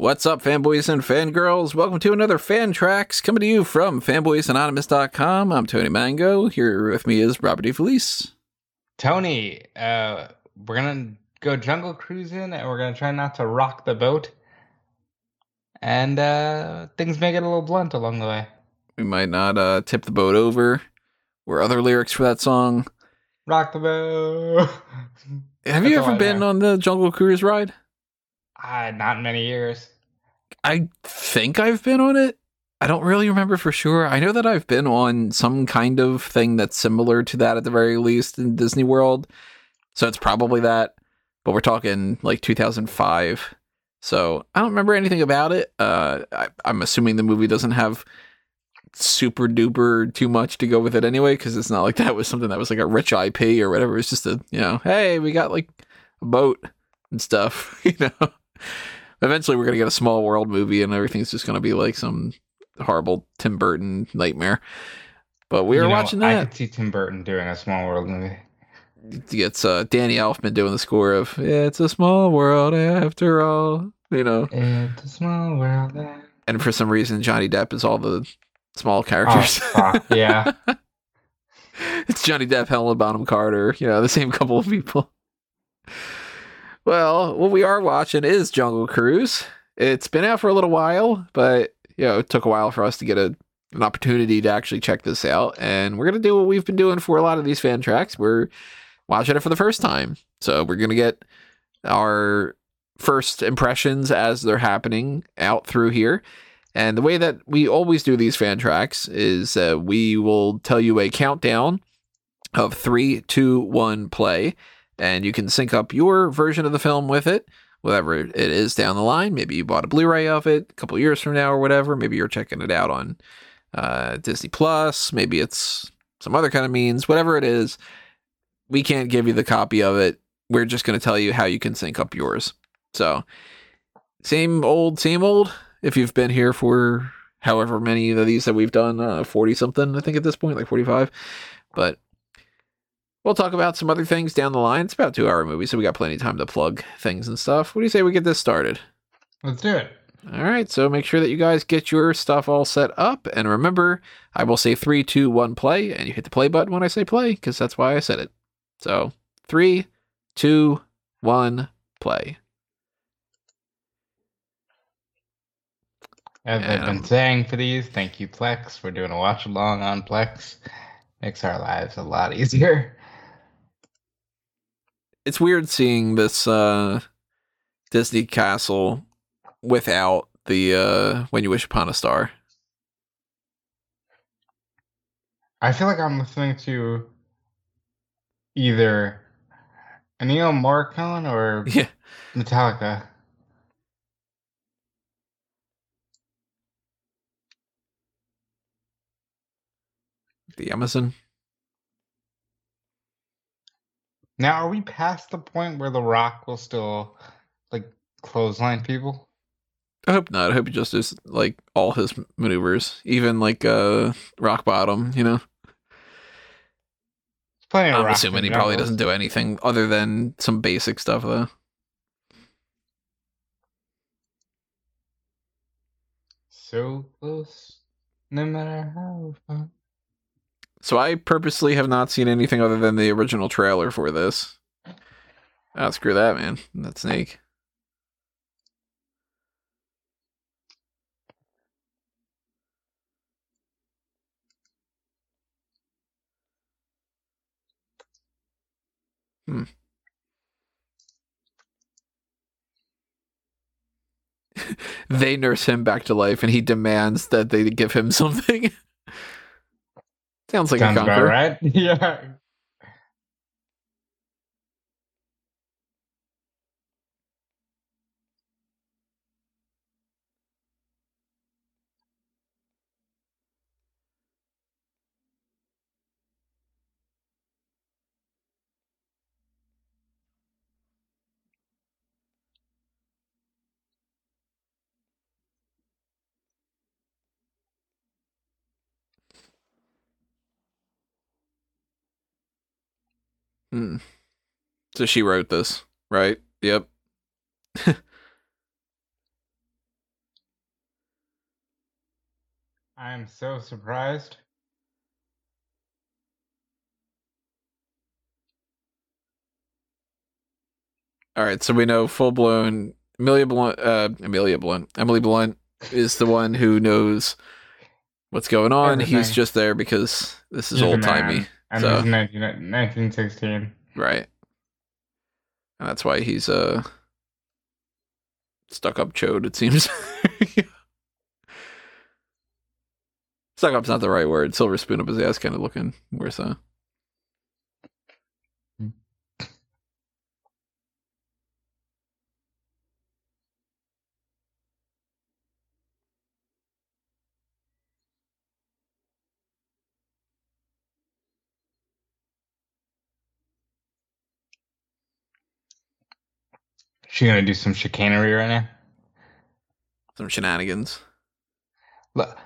What's up, fanboys and fangirls? Welcome to another Fan Tracks coming to you from fanboysanonymous.com. I'm Tony Mango. Here with me is Robert Felice. Tony, uh, we're gonna go jungle cruising and we're gonna try not to rock the boat. And uh, things may get a little blunt along the way. We might not uh, tip the boat over. Or other lyrics for that song. Rock the boat. Have you That's ever been on the Jungle Cruise ride? uh, not in many years. I think I've been on it. I don't really remember for sure. I know that I've been on some kind of thing that's similar to that at the very least in Disney World. So it's probably that. But we're talking like 2005. So I don't remember anything about it. Uh, I, I'm assuming the movie doesn't have super duper too much to go with it anyway, because it's not like that was something that was like a rich IP or whatever. It's just a, you know, hey, we got like a boat and stuff, you know. Eventually, we're gonna get a small world movie, and everything's just gonna be like some horrible Tim Burton nightmare. But we were You know, watching that. I could see Tim Burton doing a Small World movie. It's uh, Danny Elfman doing the score of "It's a Small World After All," you know. It's a small world. there. And for some reason, Johnny Depp is all the small Oh, characters. fuck, yeah. it's Johnny Depp, Helena Bonham Carter, you know, the same couple of people. Well, what we are watching is Jungle Cruise. It's been out for a little while, but you know, it took a while for us to get a an opportunity to actually check this out. And we're gonna do what we've been doing for a lot of these fan tracks. We're watching it for the first time. So we're gonna get our first impressions as they're happening out through here. And the way that we always do these fan tracks is uh, we will tell you a countdown of three, two, one, play, and you can sync up your version of the film with it, whatever it is down the line. Maybe you bought a Blu-ray of it a couple years from now or whatever. Maybe you're checking it out on uh, Disney Plus. Maybe it's some other kind of means. Whatever it is, we can't give you the copy of it. We're just going to tell you how you can sync up yours. So, same old, same old. If you've been here for however many of these that we've done, uh, 40 something, I think at this point, like 45. But we'll talk about some other things down the line. It's about a two hour movie, so we got plenty of time to plug things and stuff. What do you say we get this started? Let's do it. All right, so make sure that you guys get your stuff all set up. And remember, I will say three, two, one, play, and you hit the play button when I say play, because that's why I said it. So three, two, one, play. As I've Um, been saying for these, thank you, Plex. We're doing a watch along on Plex. Makes our lives a lot easier. It's weird seeing this uh Disney castle without the uh when you wish upon a star. I feel like I'm listening to either Ennio Morricone or Yeah. Metallica. The Amazon. Now, are we past the point where The Rock will still like clothesline people? I hope not. I hope he just does like all his maneuvers, even like uh rock bottom, you know. Plenty I'm assuming he probably doesn't do anything other than some basic stuff though. So close, no matter how far. So I purposely have not seen anything other than the original trailer for this. Ah, screw that, man. That snake. Hmm. they nurse him back to life and he demands that they give him something. Sounds like Sounds a about conquer. right. Yeah. Mm. So she wrote this, right? Yep. I'm so surprised. All right, so we know full blown Amelia Blunt, uh, Amelia Blunt, Emily Blunt is the one who knows what's going on. Everything. He's just there because this is old timey. And so- it's 19, 1916. right? And that's why he's a stuck up chode. It seems. stuck up's not the right word. Silver spoon up his ass, kind of looking more so. She gonna do some chicanery right now? Some shenanigans. Look.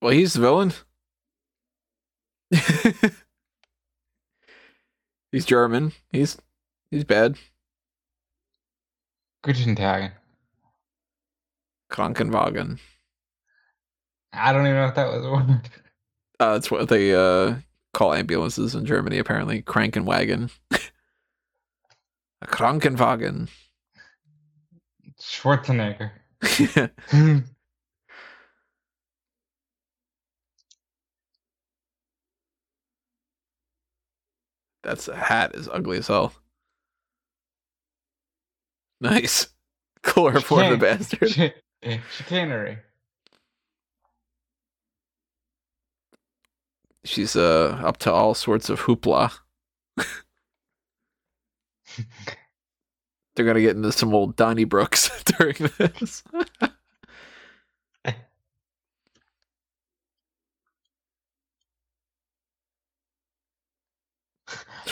Well, he's the villain. he's German. He's he's bad. Guten Tag. Krankenwagen. I don't even know if that was a word. Uh, that's what they uh, call ambulances in Germany. Apparently, Krankenwagen. A Krankenwagen. Schwarzenegger. That's a hat is ugly as hell. Nice. Chloroform the bastard. Chi- chicanery. She's uh up to all sorts of hoopla. They're gonna get into some old donnybrooks during this.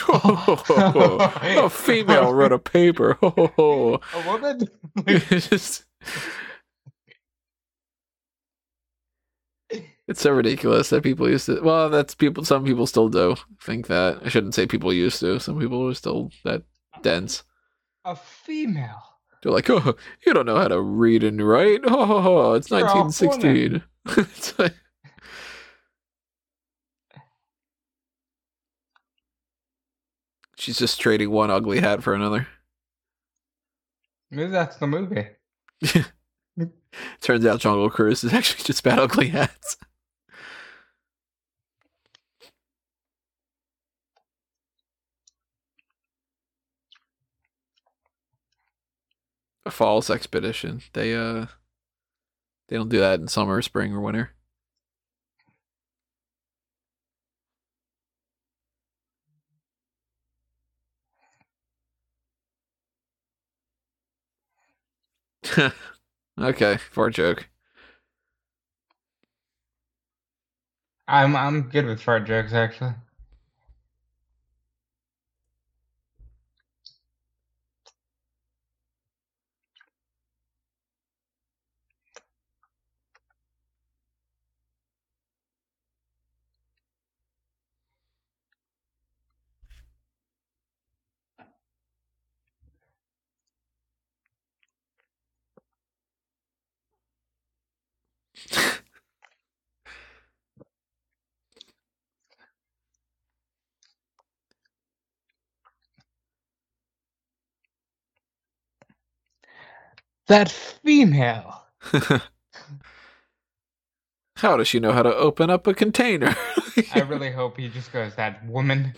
Oh, a female wrote a paper. A woman? it's just it's so ridiculous that people used to well that's people some people still do think that. I shouldn't say people used to. Some people are still that dense. A female. they're like oh you don't know how to read and write. Oh it's You're 1916 it's like, she's just trading one ugly hat for another Maybe that's the movie. turns out jungle cruise is actually just about ugly hats a falls expedition. They uh they don't do that in summer, spring, or winter. okay, fart joke. I'm I'm good with fart jokes actually. That female. how does she know how to open up a container? I really hope he just goes that woman.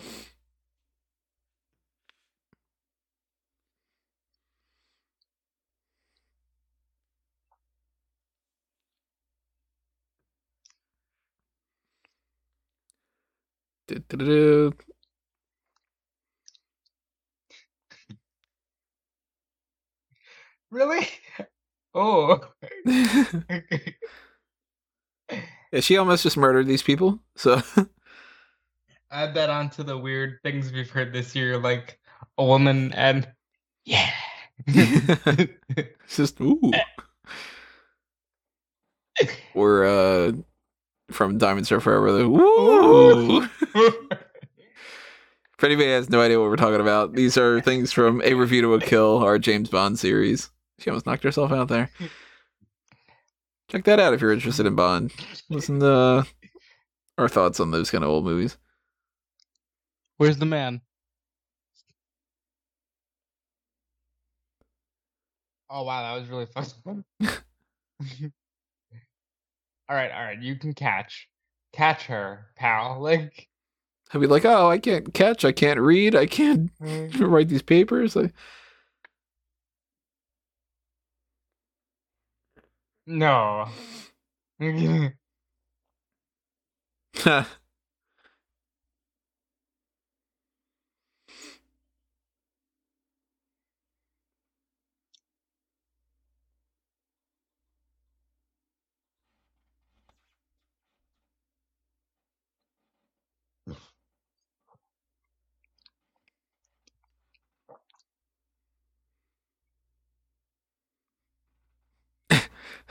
Really? Oh. yeah, she almost just murdered these people. So Add that onto the weird things we've heard this year, like a woman and yeah. it's just ooh. or uh, from Diamonds Are Forever. The woo. if anybody has no idea what we're talking about, these are things from A Review to a Kill, our James Bond series. She almost knocked herself out there. Check that out if you're interested in Bond. Listen to uh, our thoughts on those kind of old movies. Where's the man? Oh wow, that was really fun. all right, all right, you can catch, catch her, pal. Like, I'd be like, oh, I can't catch, I can't read, I can't write these papers. I... no.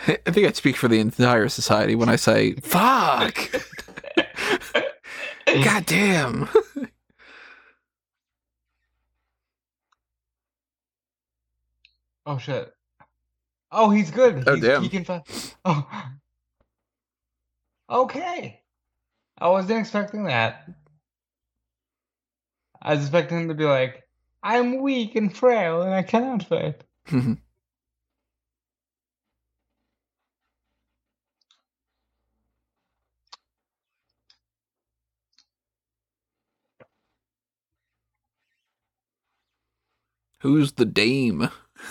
I think I speak for the entire society when I say, fuck! God damn! oh shit. Oh, he's good. Oh, He's, damn. He can. Oh. Okay. I wasn't expecting that. I was expecting him to be like, "I'm weak and frail, and I cannot fight." Mm-hmm. Who's the dame?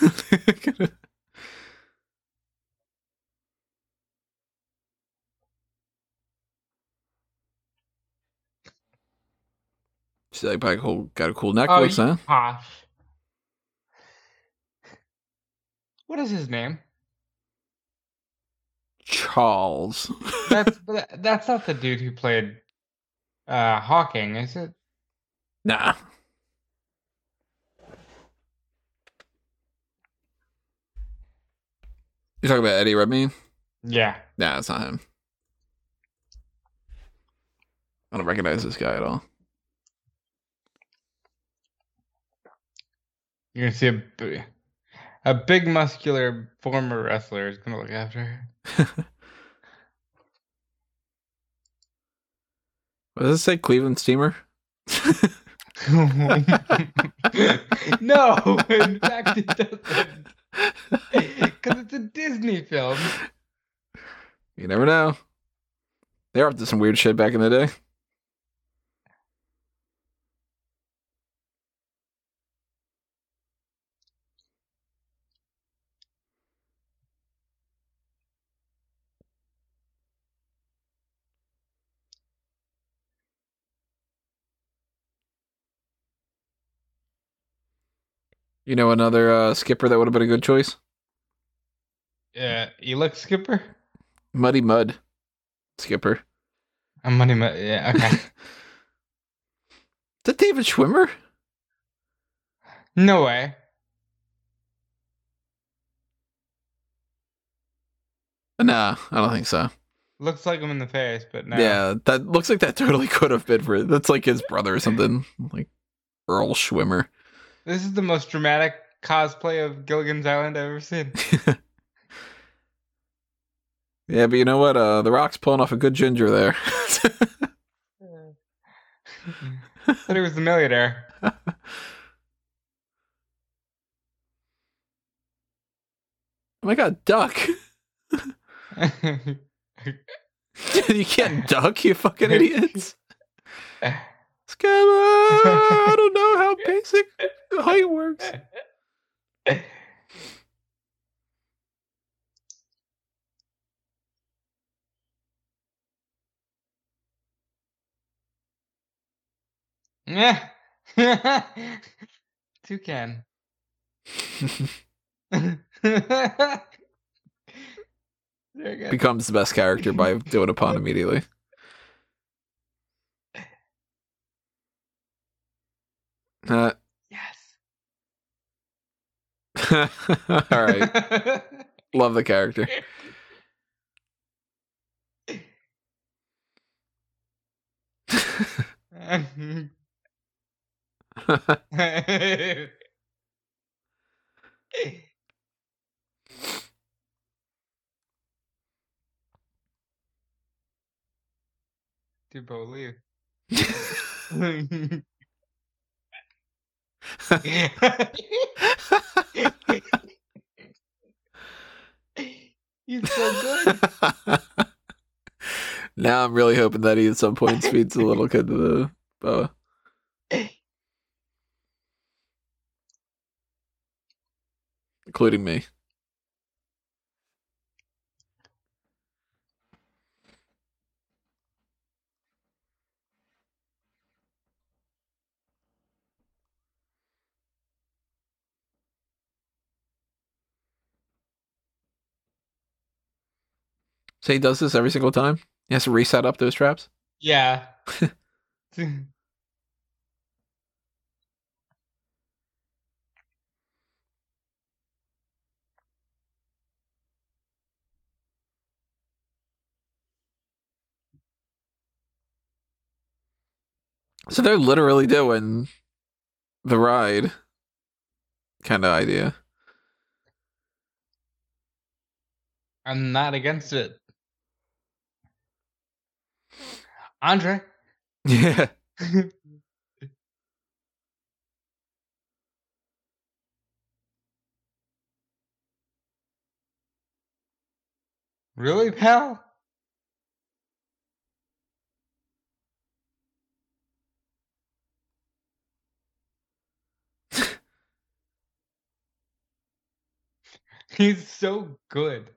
She's like, "Got a cool- got a cool Oh, necklace, you huh? posh. What is his name? Charles. That's that's not the dude who played uh Hawking, is it? nah. You talking about Eddie Redmayne? Yeah. Nah, it's not him. I don't recognize this guy at all. You're gonna see a a big muscular former wrestler is gonna look after her. What does it say? Cleveland Steamer? no, in fact it doesn't. Because it's a Disney film. You never know. They were up to some weird shit back in the day. You know another uh, skipper that would have been a good choice? Yeah, Elix Skipper? Muddy Mud skipper. A Muddy Mud, yeah, okay. Is that David Schwimmer? no way. Nah, I don't think so. Looks like him in the face, but no. Yeah, that looks like that totally could have been for That's like his brother or something. Like Earl Schwimmer. This is the most dramatic cosplay of Gilligan's Island I've ever seen. Yeah, but you know what? Uh, the Rock's pulling off a good ginger there. Thought he was the millionaire. oh my god, duck! you can't duck, you fucking idiots! Scammer! I don't know how basic height works. Yeah. Toucan. Becomes the best character by doing a pun immediately. Uh. All right. Love the character. Do believe. He's so good. now I'm really hoping that he at some point feeds the little kid to the boa. Including me. So he does this every single time? He has to reset up those traps? Yeah. So they're literally doing the ride kind of idea. I'm not against it. Andre. Yeah. really, pal? He's so good.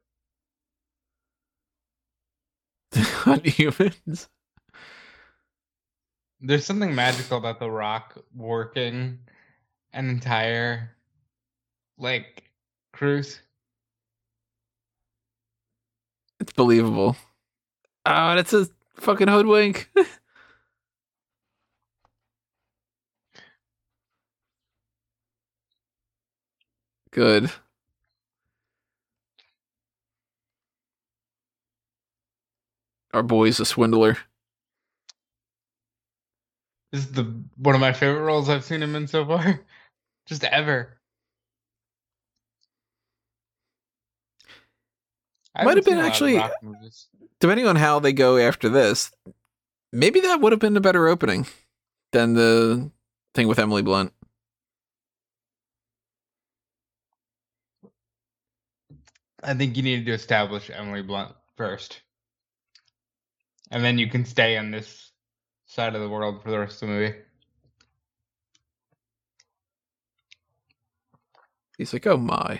On humans. There's something magical about The Rock working an entire like cruise. It's believable. Oh, that's a fucking hoodwink. Good. Our boy's a swindler. This is the one of my favorite roles I've seen him in so far. Just ever. I Might haven't been seen a lot of actually- Depending on how they go after this, maybe that would have been a better opening than the thing with Emily Blunt. I think you needed to establish Emily Blunt first. And then you can stay on this side of the world for the rest of the movie. He's like, oh my.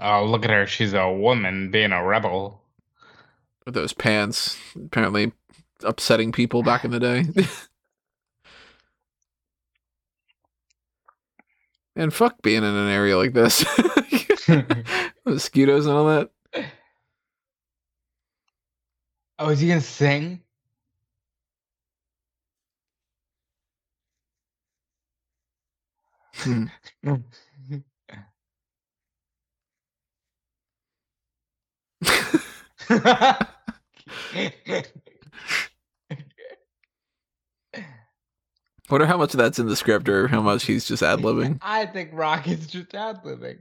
Oh, look at her. She's a woman being a rebel. With those pants, apparently upsetting people back in the day. and fuck being in an area like this. Mosquitoes and all that. Oh, is he gonna sing? Hmm. Wonder how much of that's in the script or how much he's just ad libbing. I think Rock is just ad libbing.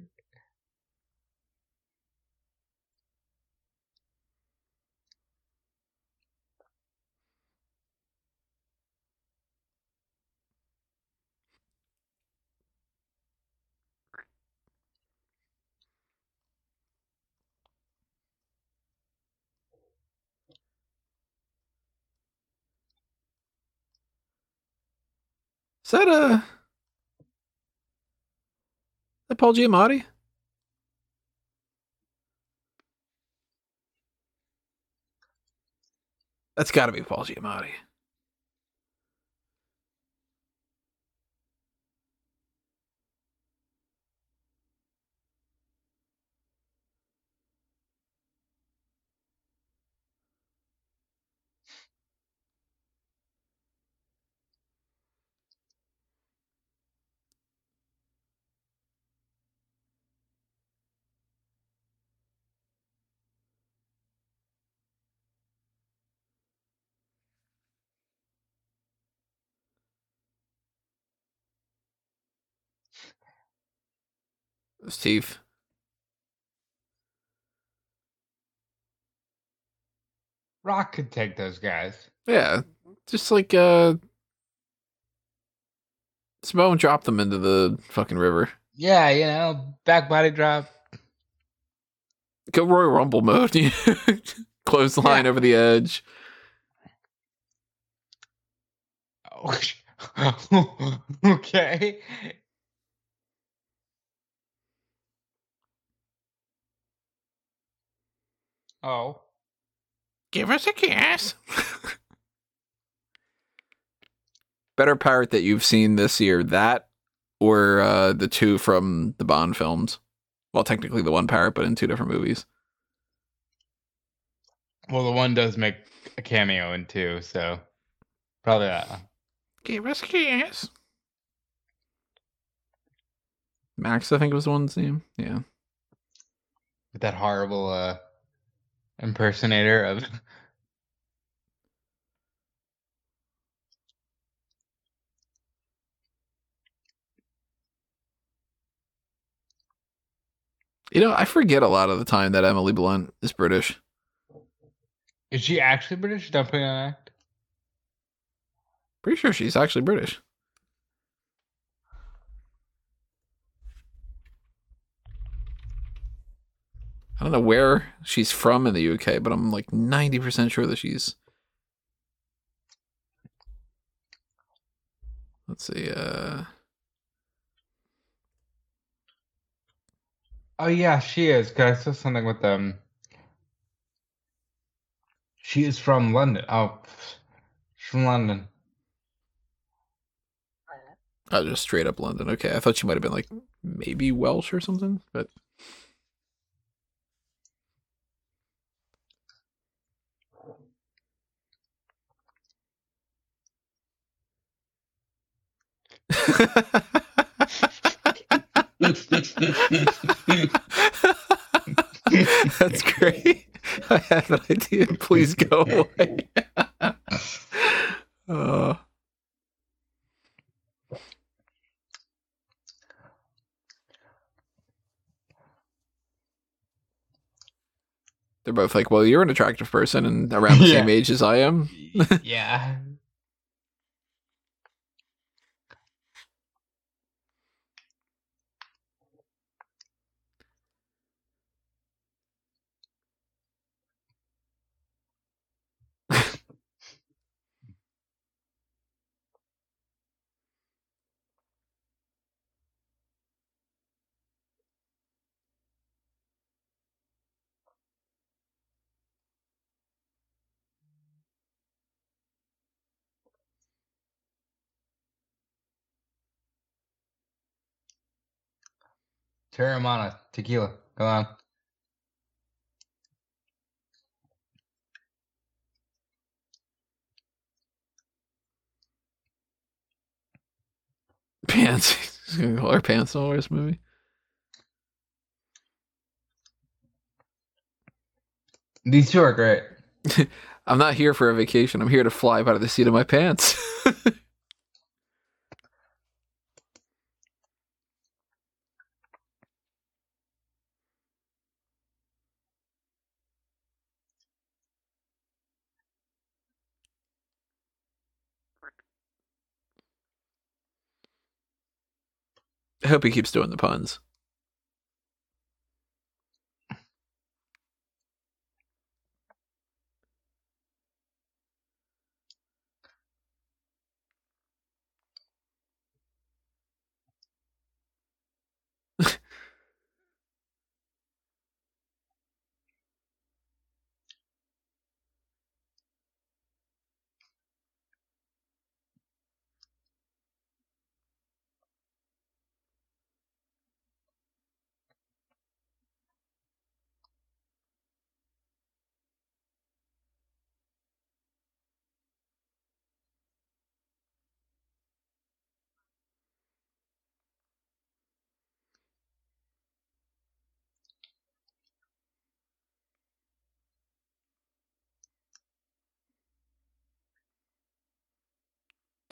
Is that uh is that Paul Giamatti? That's got to be Paul Giamatti. Teeth. Rock could take those guys. Yeah, just like uh, Samoa dropped them into the fucking river. Yeah, you know, back body drop. Go Royal Rumble mode. Clothesline Yeah. over the edge. Oh, okay. Oh, Give us a kiss. Better pirate that you've seen this year, that or uh, the two from the Bond films. Well, technically the one pirate, but in two different movies. well, the one does make a cameo in two, so probably that one. Give us a kiss. Max, I think was the one's name. Yeah. With that horrible uh, impersonator of. You know, I forget a lot of the time that Emily Blunt is British. Is she actually British? Don't put on act. Pretty sure she's actually British. I don't know where she's from in the UK, but I'm like 90% sure that she's. Let's see. Uh, Oh yeah, she is. Cause I saw something with them. She is from London. Oh, she's from London. oh, just straight up London. Okay, I thought she might have been like maybe Welsh or something, but That's great. I have an idea. Please go away. uh, they're both like, well, you're an attractive person and around the same age as I am. yeah. Terramana, tequila. Go on. Pants. He's gonna call her pants all this movie. These two are great. I'm not here for a vacation. I'm here to fly by the seat of my pants. I hope he keeps doing the puns.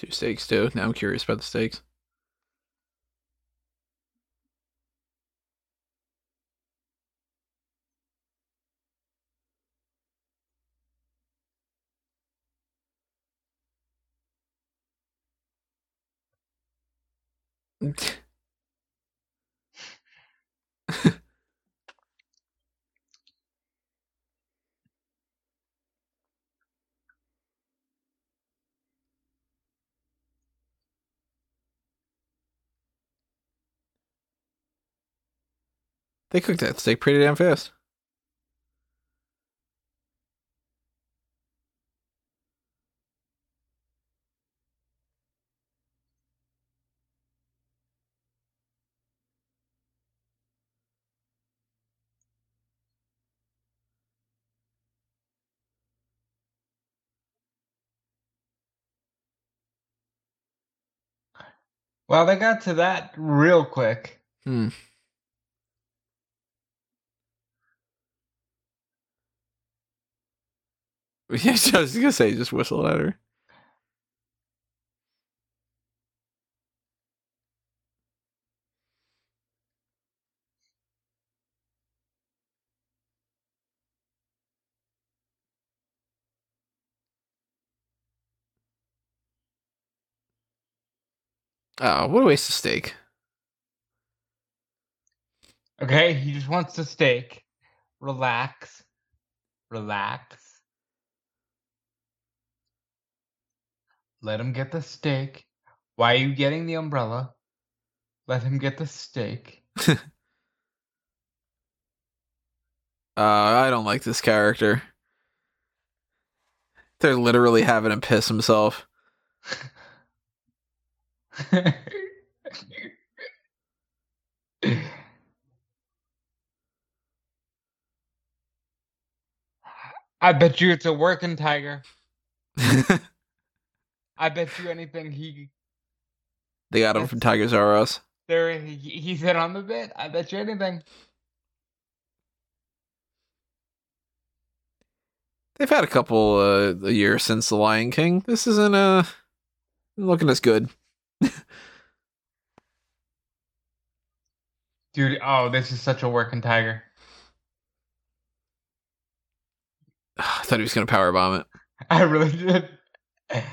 Two steaks too. Now I'm curious about the steaks. They cooked that steak pretty damn fast. Well, they got to that real quick. Hmm. Yeah, I was gonna say just whistle at her. Oh, what a waste of steak. Okay, he just wants the steak. Relax. Relax. Let him get the steak. Why are you getting the umbrella? Let him get the steak. Uh, I don't like this character. They're literally having him piss himself. I bet you it's a working tiger. I bet you anything he they got him from Tigers R Us. there he, he's in on the bit. I bet you anything. They've had a couple uh, a year since The Lion King. This isn't uh looking as good. Dude, oh, this is such a working tiger. I thought he was gonna power bomb it. I really did.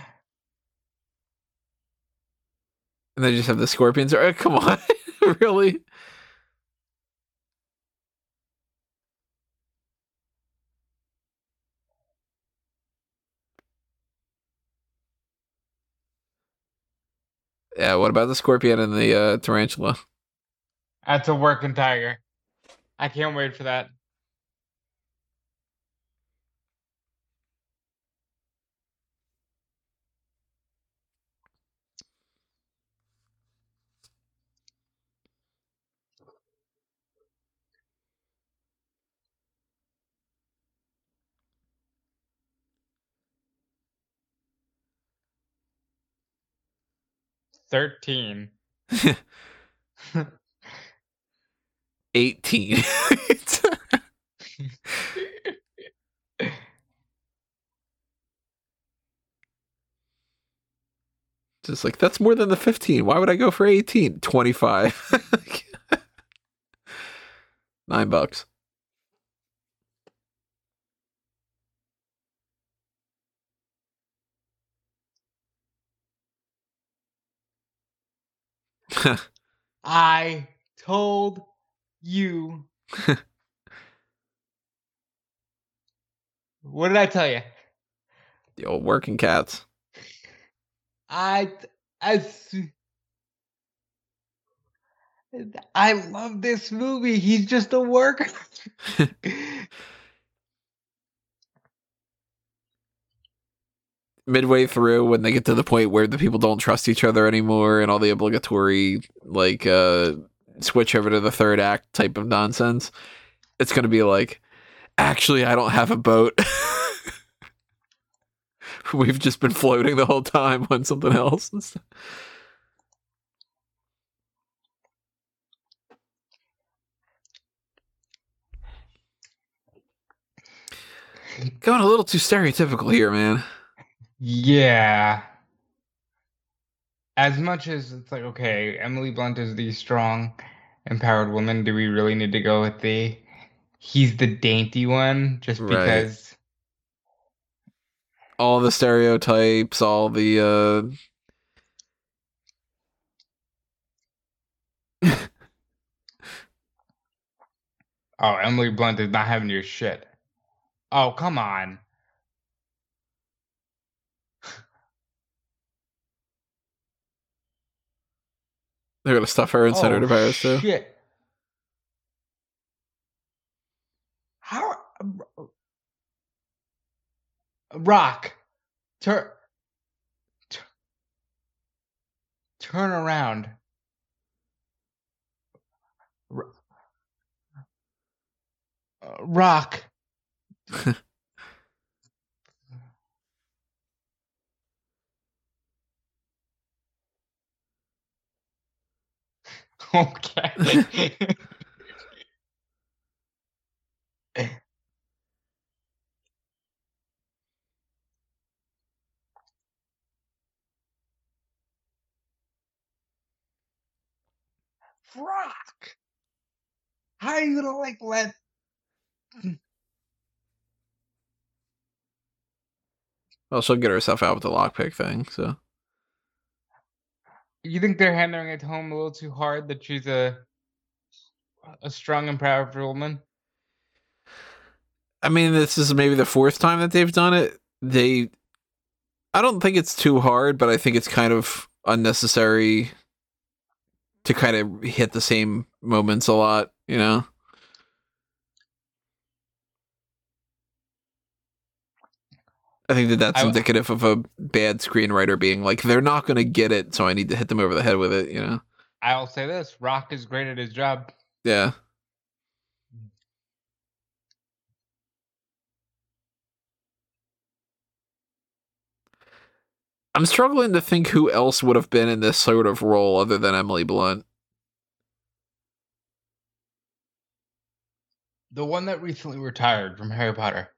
And they just have the scorpions. Uh, come on, really? Yeah, what about the scorpion and the uh, tarantula? That's a working tiger. I can't wait for that. Thirteen. 18. Just like, that's more than the 15. Why would I go for 18? 25. Nine bucks. I told you. what did I tell you? the old working cats. I I I love this movie. He's just a worker. Midway through, when they get to the point where the people don't trust each other anymore and all the obligatory, like, uh, switch over to the third act type of nonsense, it's going to be like, actually, I don't have a boat. We've just been floating the whole time on something else. Going a little too stereotypical here, man. Yeah. As much as it's like, okay, Emily Blunt is the strong, empowered woman, do we really need to go with the he's the dainty one just right. because all the stereotypes, all the uh Oh, Emily Blunt is not having your shit. Oh, come on. They're gonna stuff her in oh, Senator Paris too. Shit. How Rock turn turn around. Uh, Rock. okay. Rock. How are you gonna like let Well, she'll get herself out with the lockpick thing. So You think they're hammering it home a little too hard that she's a a strong and powerful woman? I mean, this is maybe the fourth time that they've done it. They, I don't think it's too hard, but I think it's kind of unnecessary to kind of hit the same moments a lot. You know. I think that that's I- indicative of a bad screenwriter being like, they're not going to get it, so I need to hit them over the head with it. You know? I'll say this: Rock is great at his job. Yeah. I'm struggling to think who else would have been in this sort of role other than Emily Blunt. The one that recently retired from Harry Potter.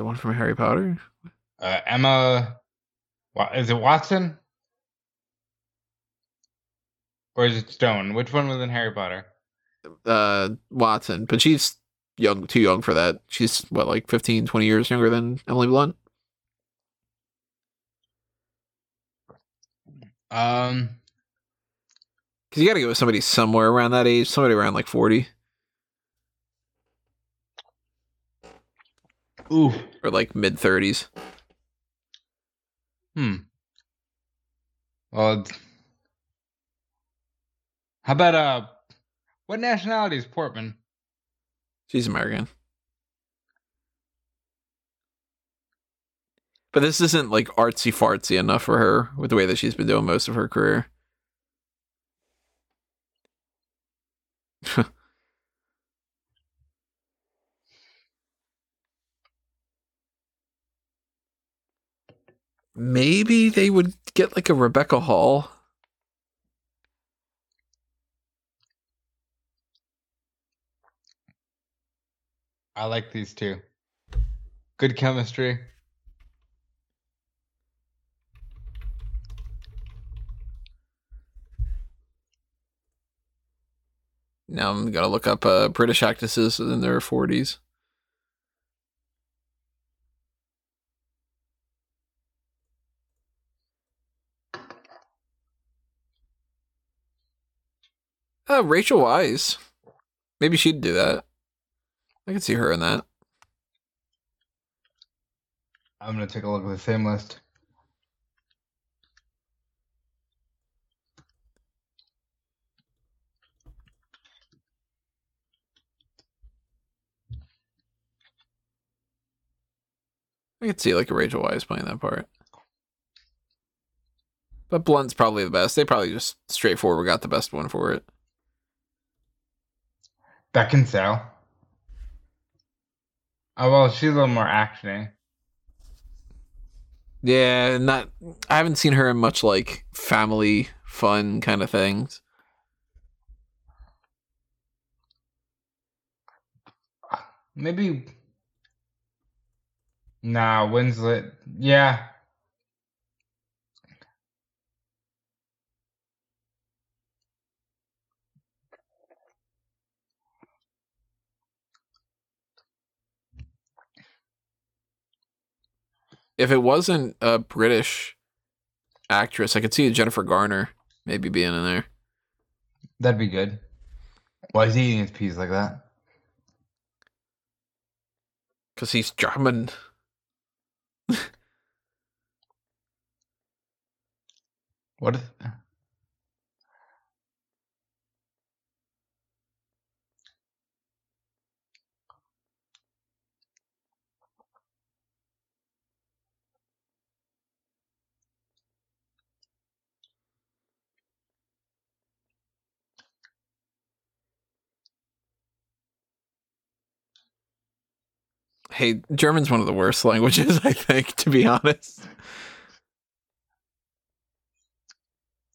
The one from Harry Potter? Uh, Emma, Wa- is it Watson? Or is it Stone? Which one was in Harry Potter? Uh, Watson, but she's young, too young for that. She's what, like 15, 20 years younger than Emily Blunt? Um, Because you got to go with somebody somewhere around that age, somebody around like 40 ooh, or like mid 30s. hmm. Well, how about uh, what nationality is Portman? She's American. But this isn't like artsy fartsy enough for her with the way that she's been doing most of her career. Maybe they would get like a Rebecca Hall. I like these two. Good chemistry. Now I'm gonna look up uh, British actresses in their forties. Uh, Rachel Weisz. Maybe she'd do that. I could see her in that. I'm gonna take a look at the same list. I could see like a Rachel Weisz playing that part. But Blunt's probably the best. They probably just straightforward got the best one for it. Beckinsale. Oh well, she's a little more actiony. Yeah, not. I haven't seen her in much like family fun kind of things. Maybe. Nah, Winslet. Yeah. If it wasn't a British actress, I could see Jennifer Garner maybe being in there. That'd be good. Why is he eating his peas like that? Because he's German. What? Is, Hey, German's one of the worst languages, I think, to be honest.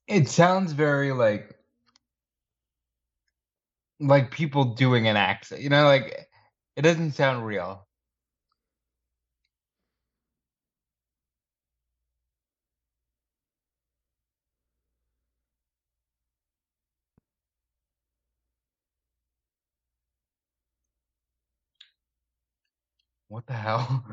it sounds very like like people doing an accent. You know, like it doesn't sound real. What the hell?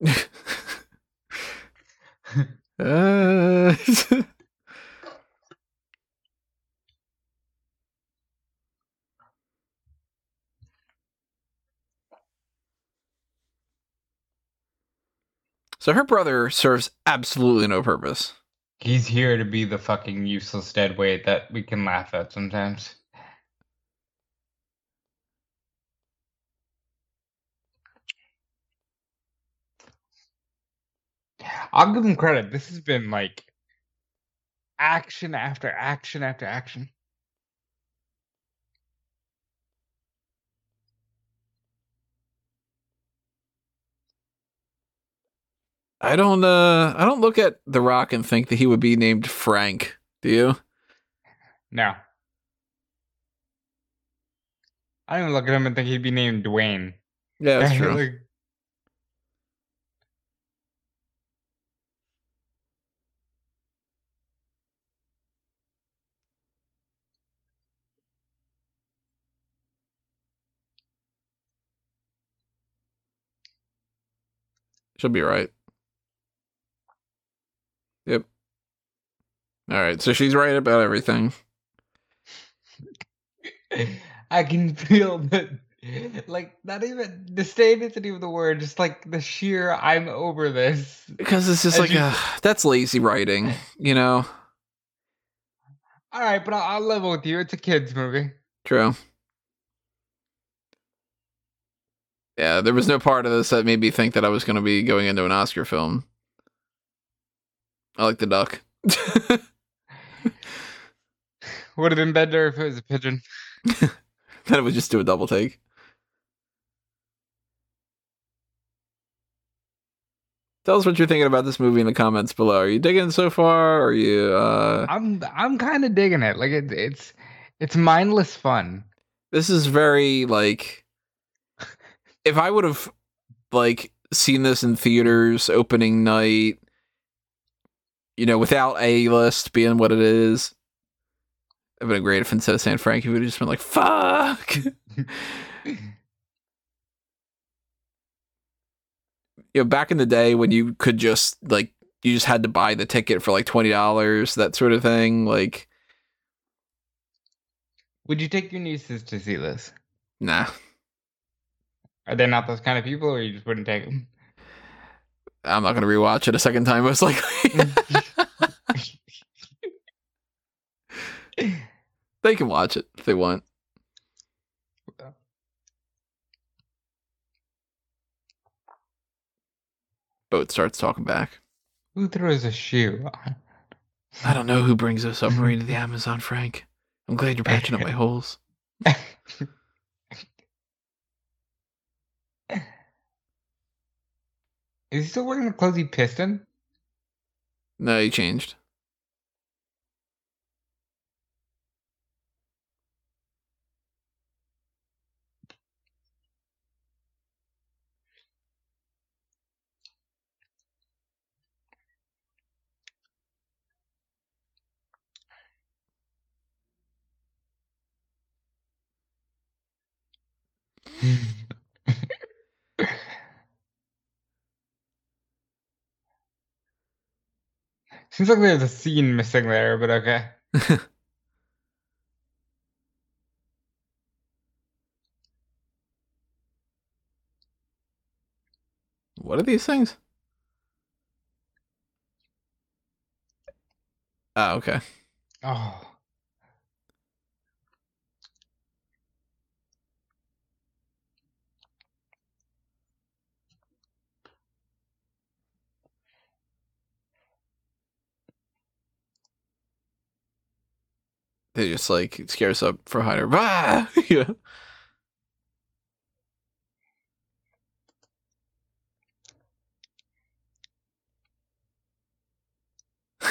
Uh, so her brother serves absolutely no purpose. He's here to be the fucking useless dead weight that we can laugh at sometimes. I'll give him credit. This has been like action after action after action. I don't uh I don't look at The Rock and think that he would be named Frank. Do you? No. I don't look at him and think he'd be named Dwayne. Yeah, that's true. Like, She'll be right. All right, so she's right about everything. I can feel that, like, not even disdain isn't even the word, just like the sheer I'm over this. Because it's just As like you- uh, that's lazy writing, you know. All right, but I'll, I'll level with you. It's a kids' movie. True. Yeah, there was no part of this that made me think that I was going to be going into an Oscar film. I like the duck. Would have been better if it was a pigeon. then it would just do a double take. Tell us what you're thinking about this movie in the comments below. Are you digging it so far? Are you uh I'm I'm kind of digging it. Like it, it's it's mindless fun. this is very like if I would have like seen this in theaters opening night, you know, without a list being what it is, it'd been great if instead of saying Frank, he would have just been like, fuck. you know, back in the day when you could just like you just had to buy the ticket for like twenty dollars, that sort of thing. Like, Would you take your nieces to see this? nah. Are they not those kind of people, or you just wouldn't take them? I'm not gonna rewatch it a second time, most likely. they can watch it if they want. Boat starts talking back. Who throws a shoe? I don't know who brings a submarine to the Amazon, Frank. I'm glad you're patching up my holes. Is he still wearing the clothes he pissed in? No, he changed. Seems like there's a scene missing there, but okay. what are these things? Oh, okay. Oh. They just like scare us up for Hunter. Bah! yeah.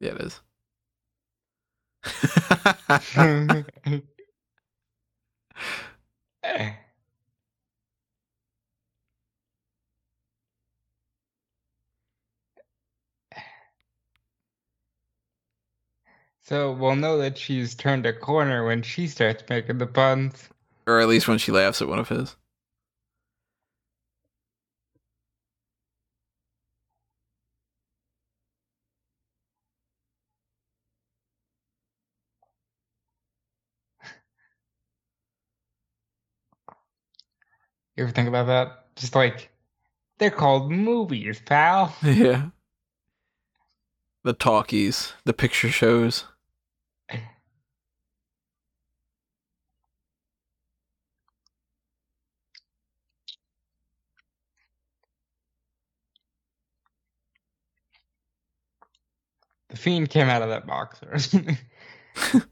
yeah, it is. so we'll know that she's turned a corner when she starts making the puns. or at least when she laughs at one of his. You ever think about that? Just like they're called movies, pal. Yeah. The talkies, the picture shows. The fiend came out of that box or something.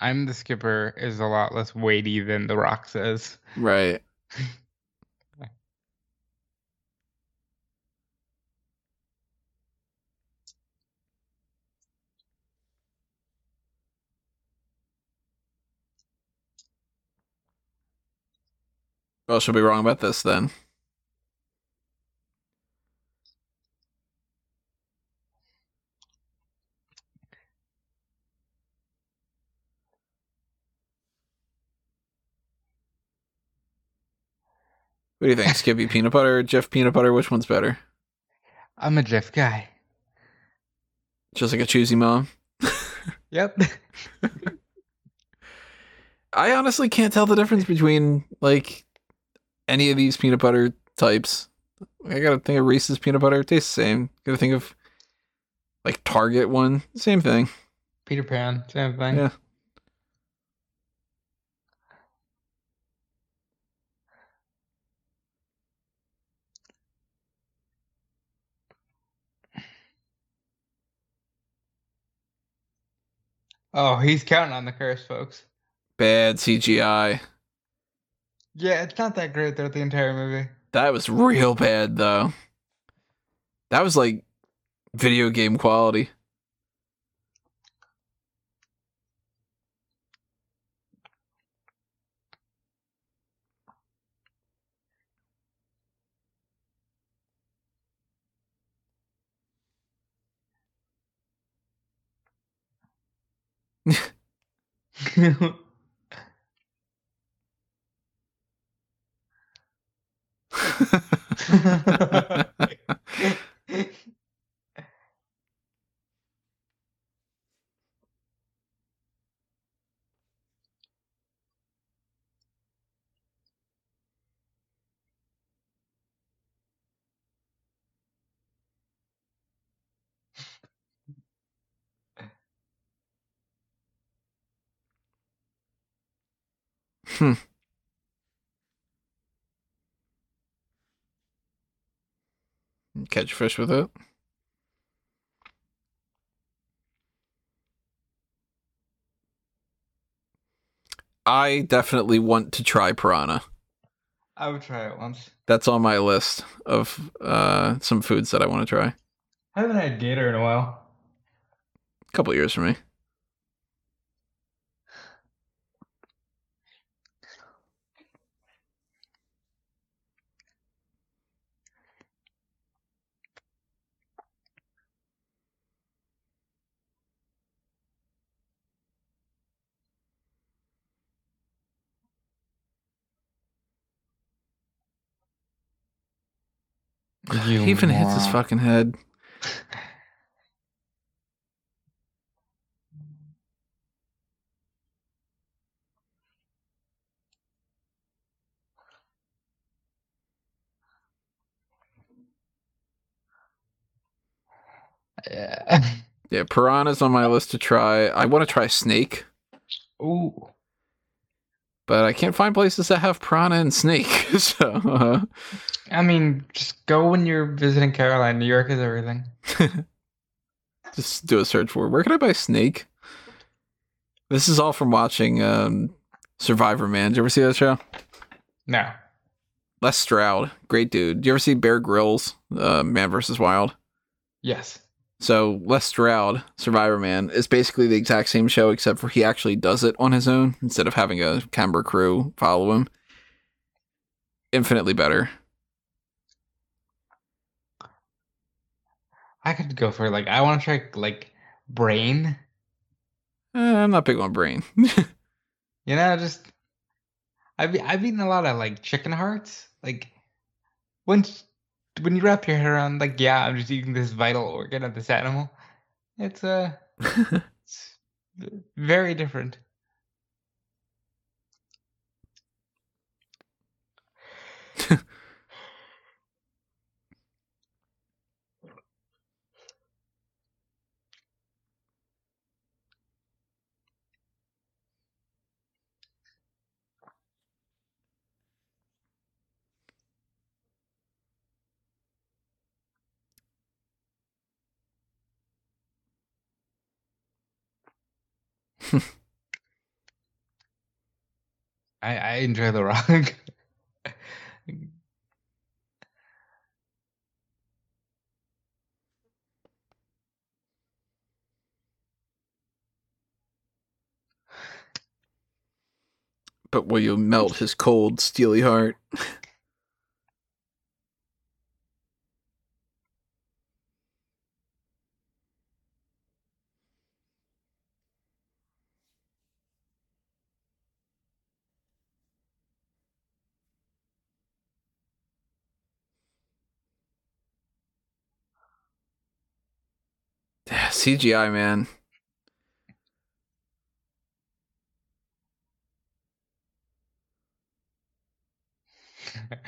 I'm the skipper is a lot less weighty than the rock says. Right. Well, she'll be wrong about this then. What do you think, Skippy Peanut Butter or Jif Peanut Butter? Which one's better? I'm a Jif guy. Just like a choosy mom. Yep. I honestly can't tell the difference between like any of these peanut butter types. I gotta think of Reese's peanut butter. It tastes the same. Gotta think of like Target one. Same thing. Peter Pan, same thing. Yeah. Oh, he's counting on the curse, folks. Bad CGI. Yeah, it's not that great throughout the entire movie. That was real bad though. That was like video game quality. Hmm. Catch fish with it. I definitely want to try piranha. I would try it once. That's on my list of uh, some foods that I want to try. I haven't had gator in a while. A couple years for me. You he even hits his fucking head. Yeah. Yeah, piranha's on my list to try. I want to try snake, Ooh. But I can't find places that have piranha and snake. so uh, I mean, just go when you're visiting Caroline. New York is everything. just do a search for where can I buy snake. This is all from watching um, Survivorman. Did you ever see that show? No. Les Stroud, great dude. Do you ever see Bear Grylls, uh, Man vs. Wild? Yes. So Les Stroud, Survivorman, is basically the exact same show except for he actually does it on his own instead of having a camera crew follow him. Infinitely better. I could go for like I want to try like brain. Eh, I'm not big on brain. You know, just I've I've eaten a lot of like chicken hearts. Like when when you wrap your head around like yeah, I'm just eating this vital organ of this animal. It's uh it's very different. I I enjoy the rock. but will you melt his cold, steely heart? Yeah, CGI, man.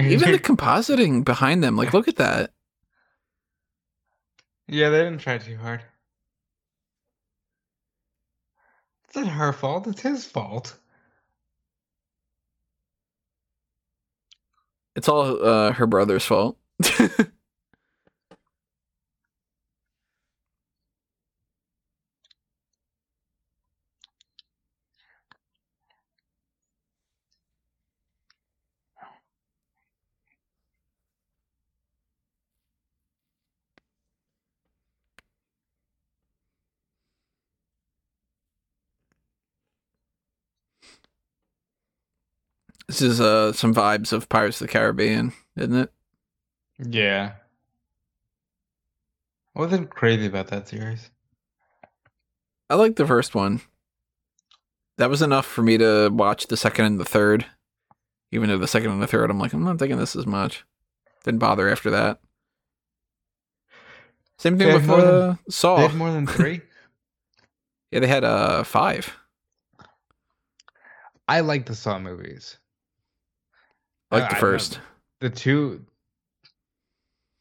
Even the compositing behind them, like, look at that. yeah, they didn't try too hard. It's not her fault. It's his fault. It's all uh, her brother's fault. this is uh, some vibes of Pirates of the Caribbean, isn't it? Yeah. I wasn't crazy about that series. I like the first one. That was enough for me to watch the second and the third. Even though the second and the third, I'm like, I'm not thinking this as much. Didn't bother after that. Same thing with have more than- uh, Saw. They have more than three. yeah, they had uh five. I like the Saw movies. I like the I- first. The two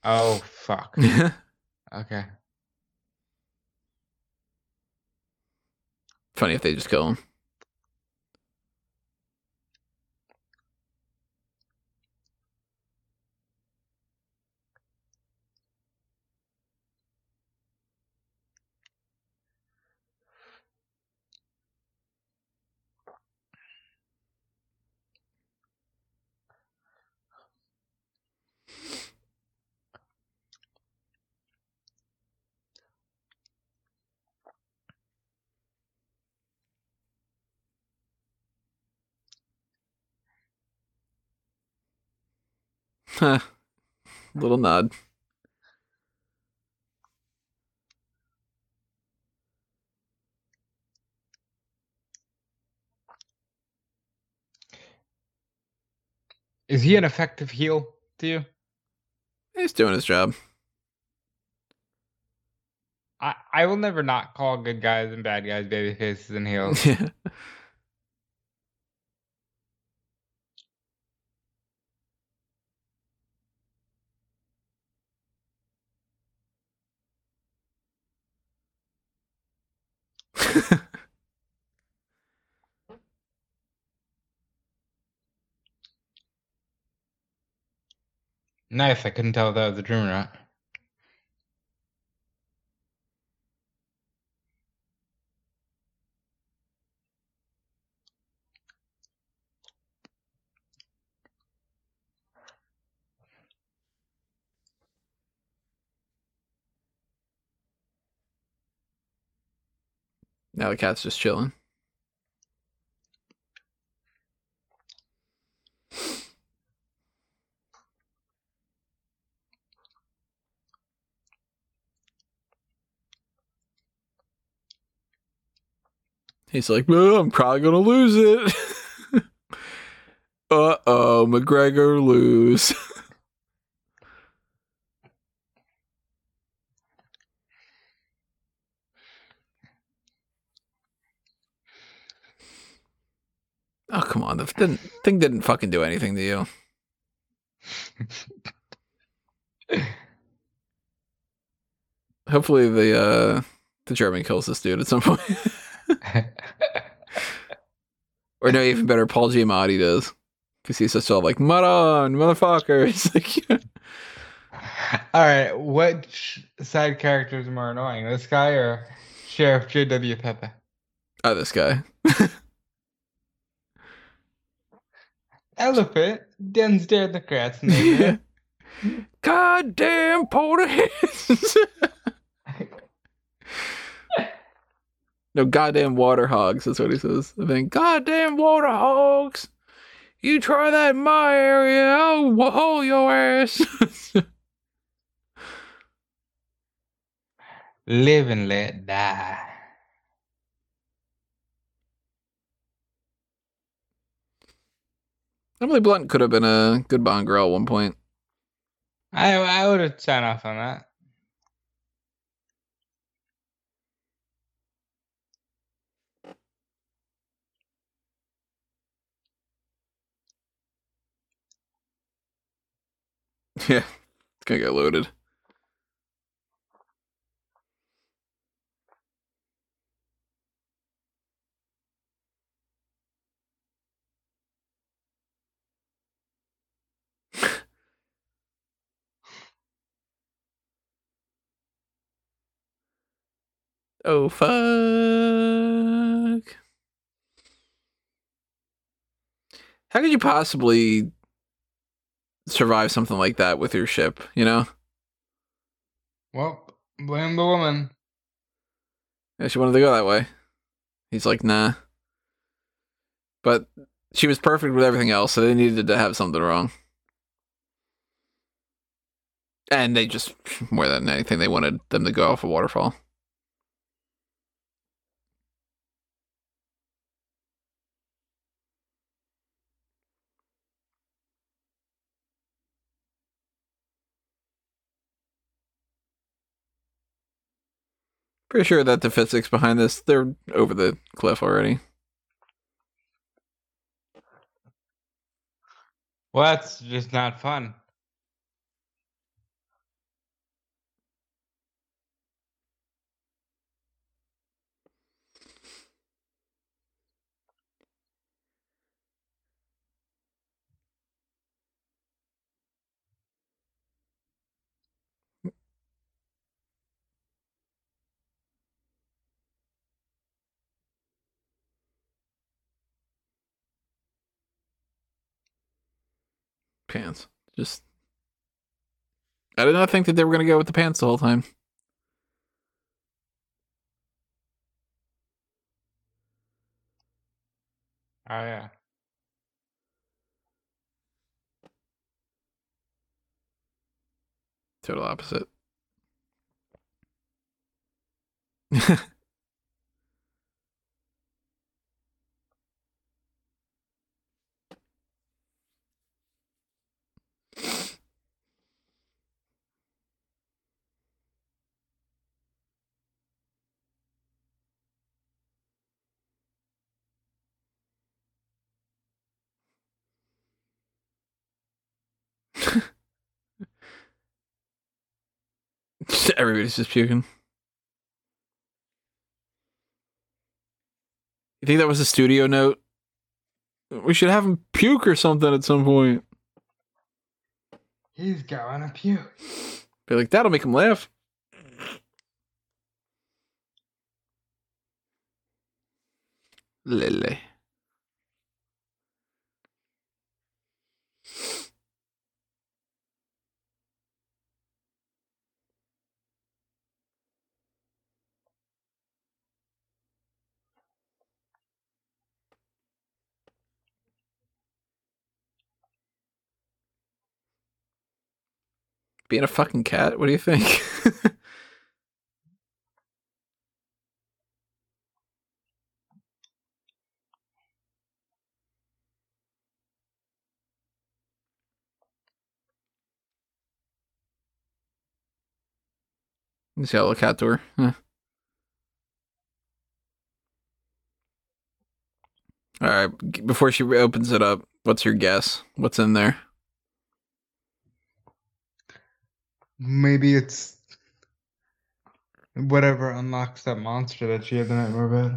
Oh fuck. Okay. Funny if they just kill him. Huh. Little nod. Is he an effective heel to you? He's doing his job. I, I will never not call good guys and bad guys baby faces and heels. Yeah. Nice. I couldn't tell if that was a dream or not. now the cat's just chilling. He's like, "Well, I'm probably gonna lose it. uh oh, MacGregor lose. oh come on, the didn't, thing didn't fucking do anything to you. Hopefully the uh the German kills this dude at some point. or no, even better, Paul Giamatti does. Because he's just all like, mud on, motherfuckers. like, yeah. All right, which side character is more annoying, this guy or Sheriff J.W. Pepper? Oh, this guy. Elephant, Den's Democrats neighbor. Goddamn Porterheads. No, goddamn water hogs. That's what he says. I think, goddamn water hogs. You try that in my area, I'll haul your ass. Live and let die. Emily Blunt could have been a good Bond girl at one point. I I would have signed off on that. Yeah, it's gonna get loaded. oh fuck. How could you possibly survive something like that with your ship, you know? Well, blame the woman. Yeah, she wanted to go that way. He's like, nah. But she was perfect with everything else, so they needed to have something wrong. And they just, more than anything, they wanted them to go off a waterfall. Pretty sure that the physics behind this, they're over the cliff already. Well, that's just not fun. Pants. Just. I did not think that they were going to go with the pants the whole time. Oh yeah. Total opposite. Everybody's just puking. You think that was a studio note? We should have him puke or something at some point. He's going to puke. Be like, that'll make him laugh. Lily. Being a fucking cat, what do you think? This yellow cat door. Huh. All right, before she opens it up, what's your guess? What's in there? Maybe it's whatever unlocks that monster that she had the nightmare about.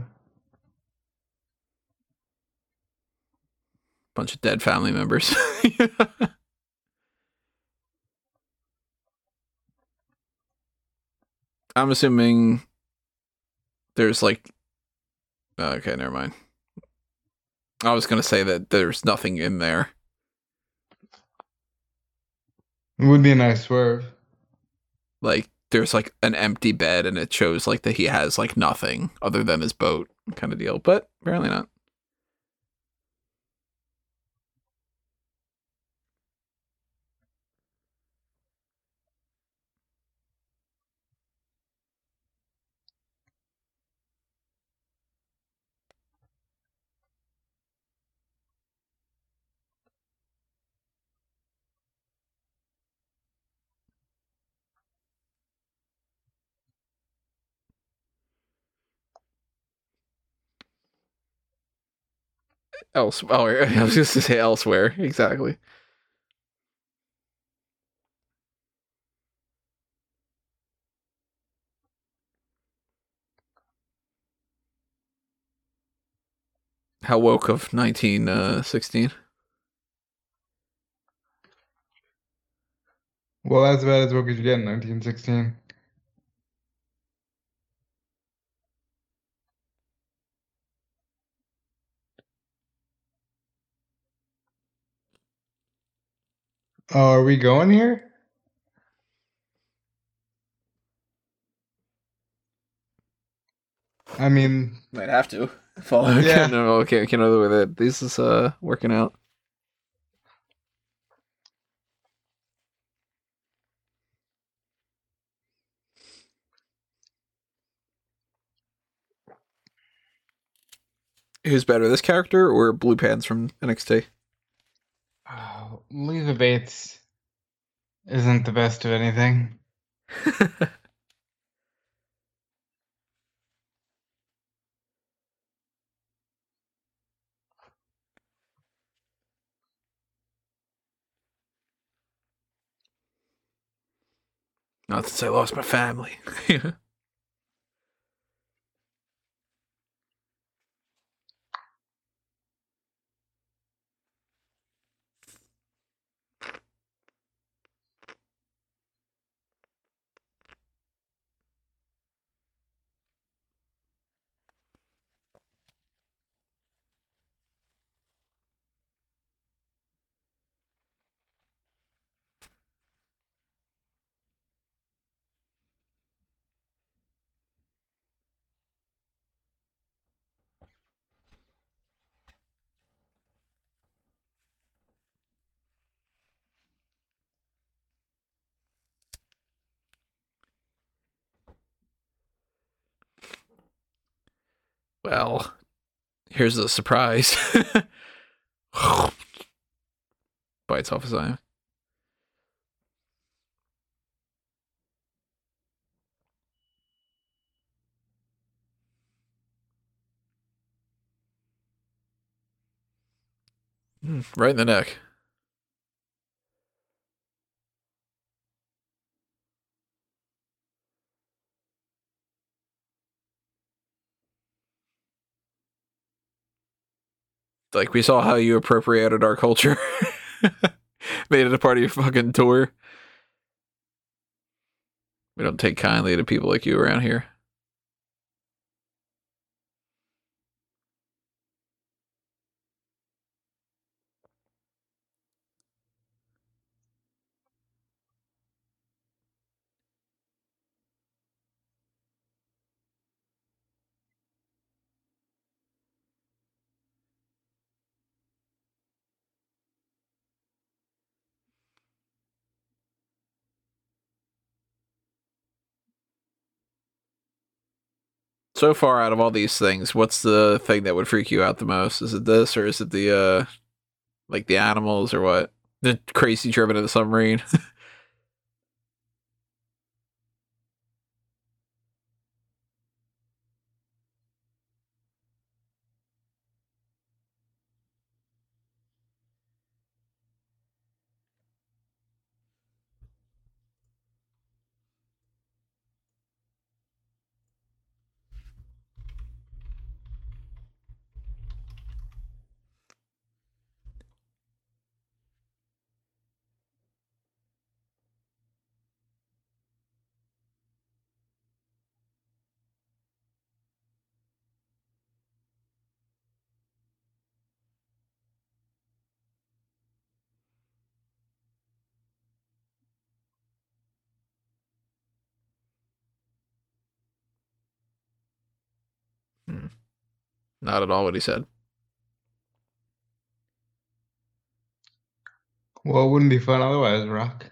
Bunch of dead family members. I'm assuming there's like. Uh, okay, never mind. I was gonna say that there's nothing in there. It would be a nice swerve. Like there's like an empty bed and it shows like that he has like nothing other than his boat kind of deal. But apparently not. Else, oh, I was just to say elsewhere. Exactly. How woke of 1916. Uh, well, that's about as woke as you get in 1916. Oh, are we going here? I mean, Might have to. Follow. Yeah. no, okay, can't other with it. This is uh working out. Who's better, this character or Blue Pants from NXT? Oh, Lisa Bates isn't the best of anything. Not since I lost my family. Well, here's the surprise. Bites off his eye. Mm, right in the neck. Like we saw how you appropriated our culture. Made it a part of your fucking tour. We don't take kindly to people like you around here. So far out of all these things, what's the thing that would freak you out the most? Is it this or is it the uh like the animals or what? The crazy driven of the submarine? Not at all what he said. Well, it wouldn't be fun otherwise, Rock.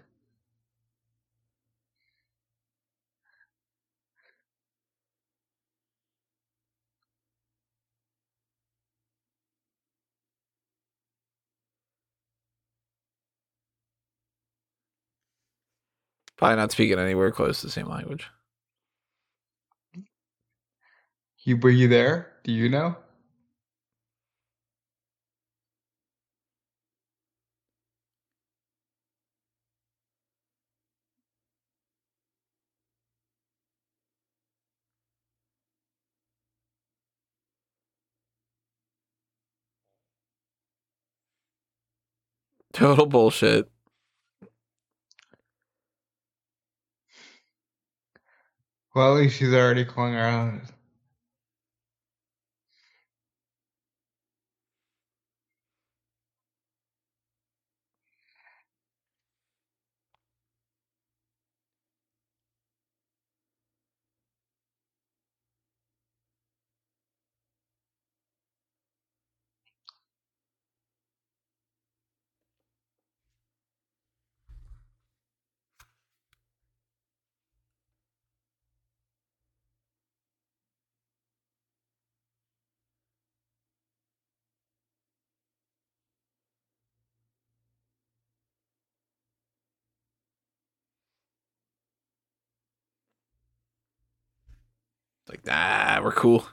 Probably not speaking anywhere close to the same language. You were you there? Do you know? Total bullshit. Well, at least she's already calling her Like, ah, we're cool.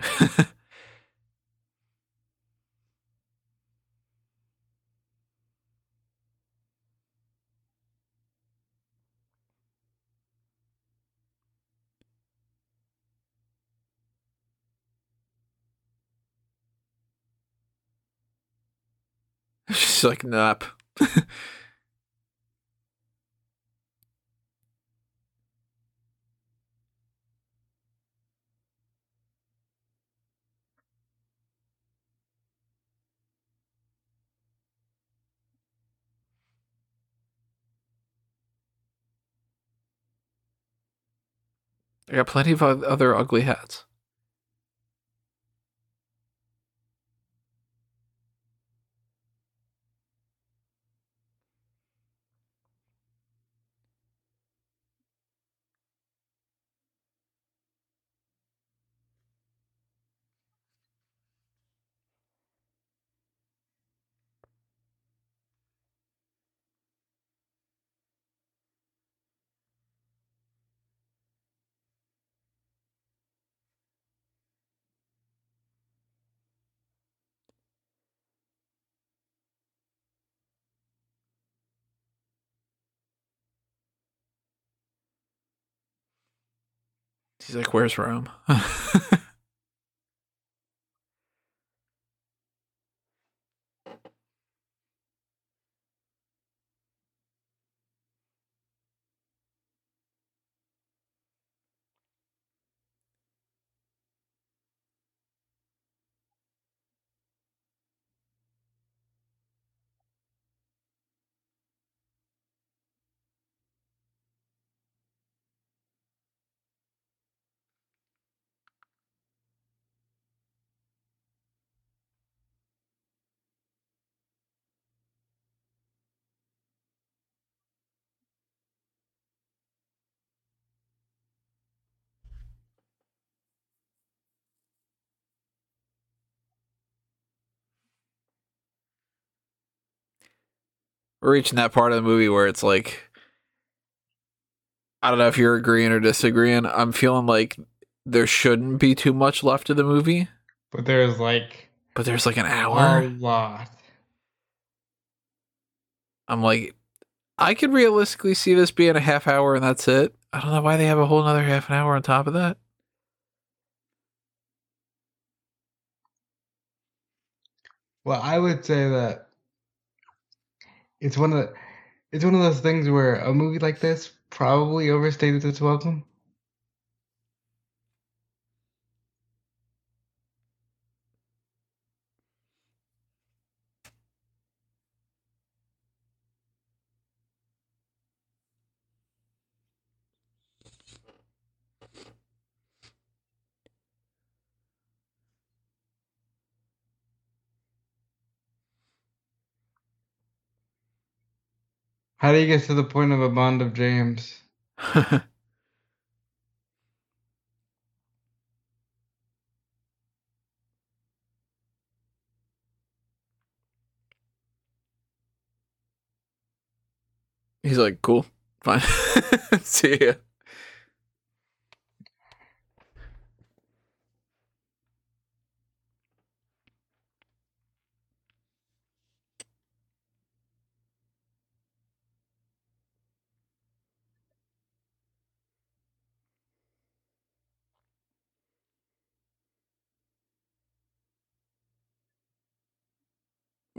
She's like, nap. I got plenty of other ugly hats. He's like, "Where's Rome?" We're reaching that part of the movie where it's like, I don't know if you're agreeing or disagreeing. I'm feeling like there shouldn't be too much left of the movie, But there's like but there's like an hour. a lot. I'm like, I could realistically see this being a half hour and that's it. I don't know why they have a whole another half an hour on top of that. Well, I would say that it's one of the, it's one of those things where a movie like this probably overstated its welcome. How do you get to the point of a Bond of James? He's like, cool, fine. see ya.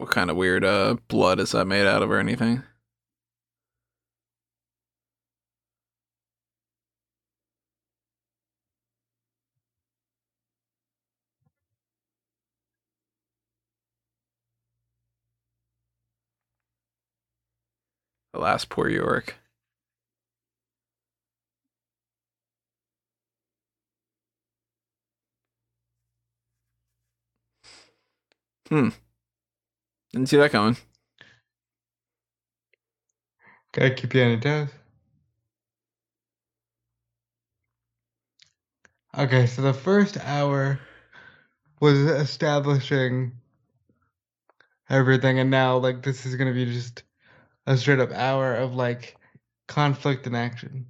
What kind of weird uh blood is that made out of or anything? Alas, poor Yorick. Hmm. Didn't see that coming. Gotta keep you on your toes. Okay, so the first hour was establishing everything, and now like this is gonna be just a straight up hour of like conflict and action,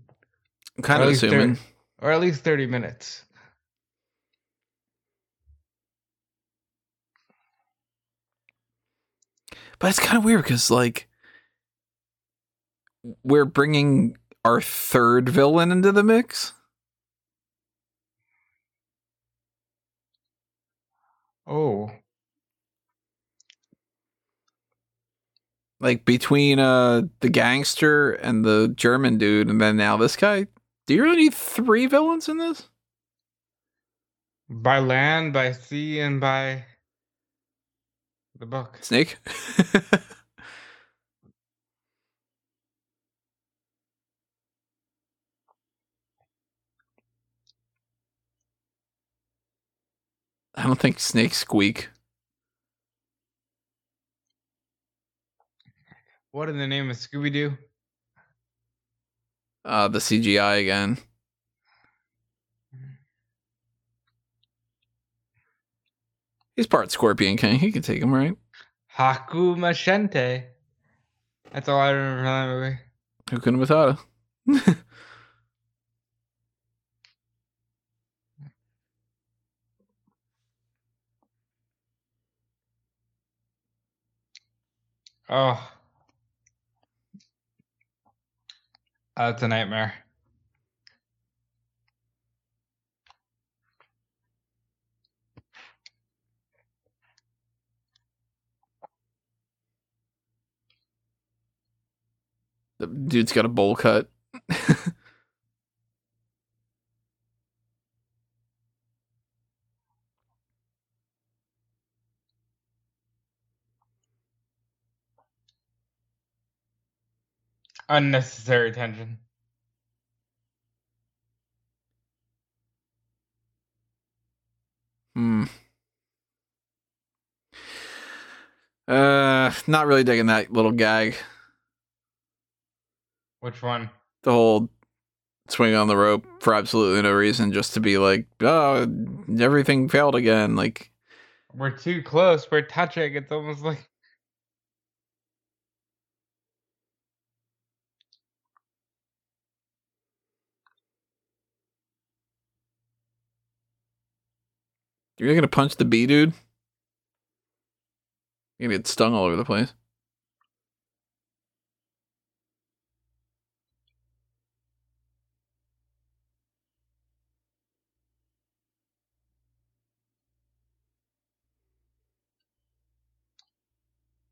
I'm kind Or of assuming. thir- or at least thirty minutes. But it's kind of weird because, like, we're bringing our third villain into the mix. Oh, Like, between uh the gangster and the German dude, and then now this guy. Do you really need three villains in this? by land, by sea, and by the buck. Snake? I don't think snakes squeak. What in the name of Scooby Doo? Uh, the CGI again. He's part Scorpion King. He can take him, right? Haku Machente. That's all I remember from that movie. Who couldn't have thought of? Oh. That's a nightmare. The dude's got a bowl cut. Unnecessary tension. Hmm. Uh, not really digging that little gag. Which one? The whole swing on the rope for absolutely no reason, just to be like, oh, everything failed again. Like, We're too close. We're touching. It's almost like you're gonna punch the bee dude. You're gonna get stung all over the place.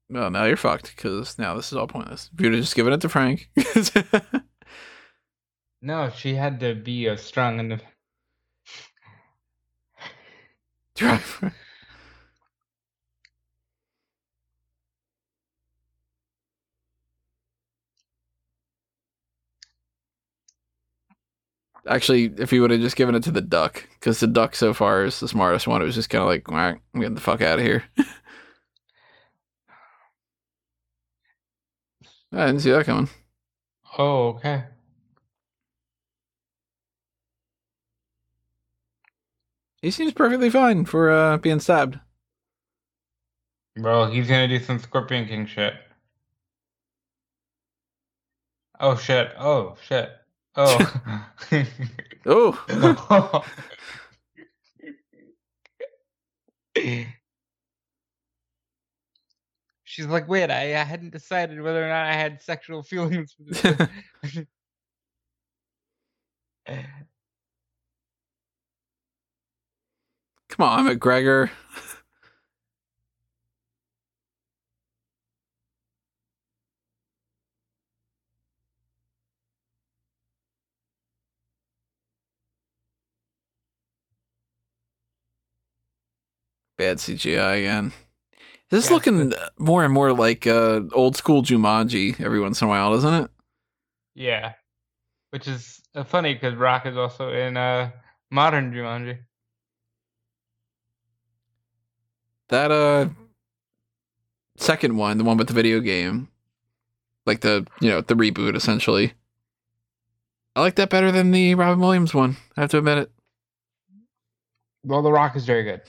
Well, now you're fucked because now this is all pointless. If you'd have just given it to Frank, no. She had to be a strong enough. Drive. Actually, if he would have just given it to the duck, because the duck so far is the smartest one, it was just kind of like, "Wah, I'm getting the fuck out of here. I didn't see that coming. Oh, okay. He seems perfectly fine for uh, being stabbed. Well, he's gonna do some Scorpion King shit. Oh shit. Oh shit. Oh. Oh, She's like, wait, I, I hadn't decided whether or not I had sexual feelings come on, MacGregor. Bad CGI again. This is Yeah, looking more and more like uh, old school Jumanji every once in a while, doesn't it? yeah. Which is uh, funny because Rock is also in uh, modern Jumanji. That uh second one, the one with the video game, like the you know the reboot essentially. I like that better than the Robin Williams one. I have to admit it. Well, The Rock is very good.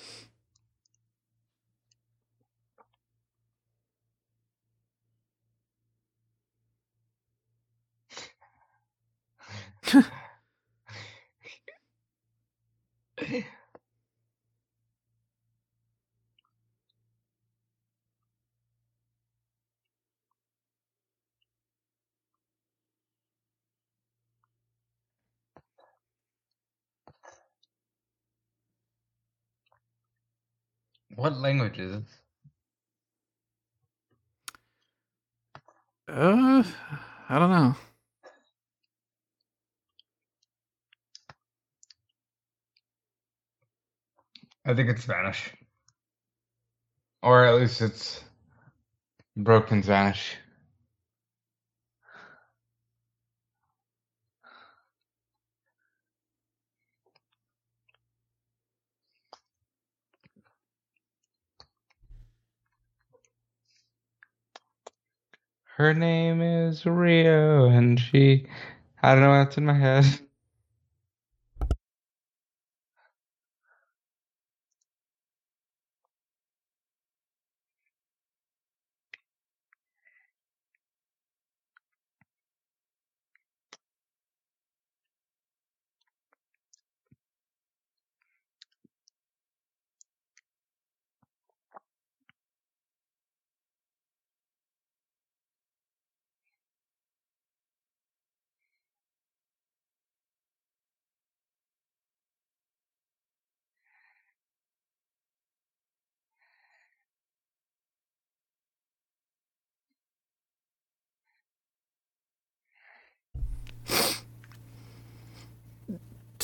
What language is it? Uh, I don't know. I think it's Spanish, or at least it's broken Spanish. Her name is Rio, and she. I don't know what's in my head.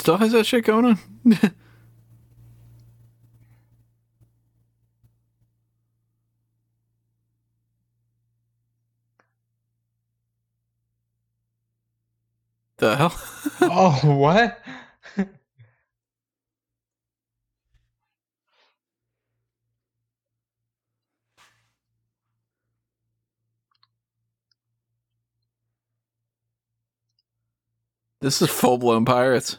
Still has that shit going on? the hell? oh, what? this is full blown pirates.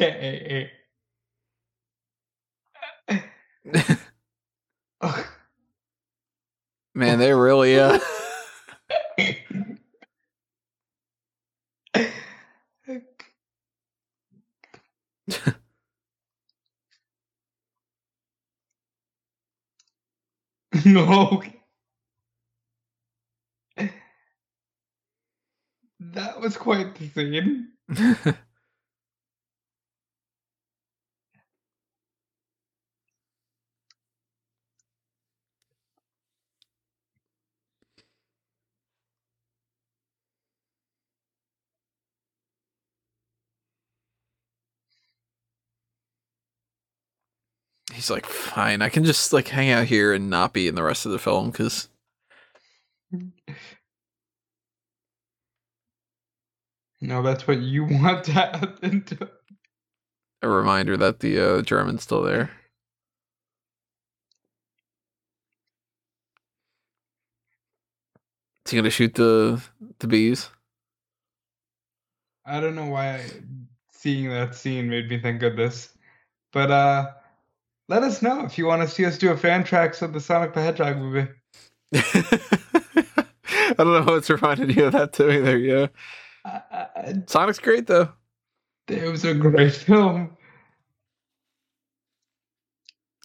okay. Man, they really uh no. That was quite the scene. He's like, fine, I can just like hang out here and not be in the rest of the film because No, that's what you want to happen to. a reminder that the uh, German's still there. Is he gonna shoot the the bees? I don't know why seeing that scene made me think of this. But uh let us know if you want to see us do a fan tracks of the Sonic the Hedgehog movie. I don't know what's reminded you of that too either. yeah. I, Sonic's great though. it was a great film.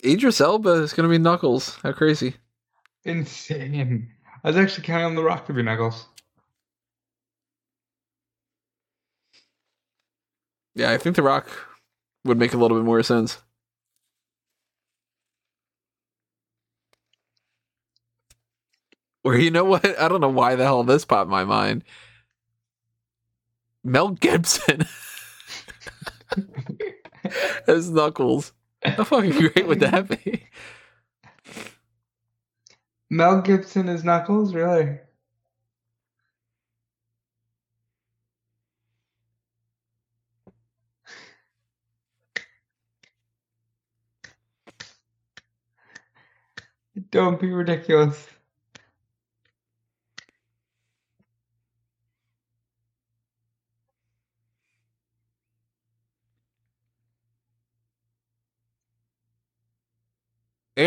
Idris Elba is gonna be Knuckles. How crazy. Insane. I was actually counting on The Rock to be Knuckles. Yeah, I think The Rock would make a little bit more sense. Or you know what? I don't know why the hell this popped my mind. Mel Gibson as Knuckles. How fucking great would that be? Mel Gibson is Knuckles, really? Don't be ridiculous.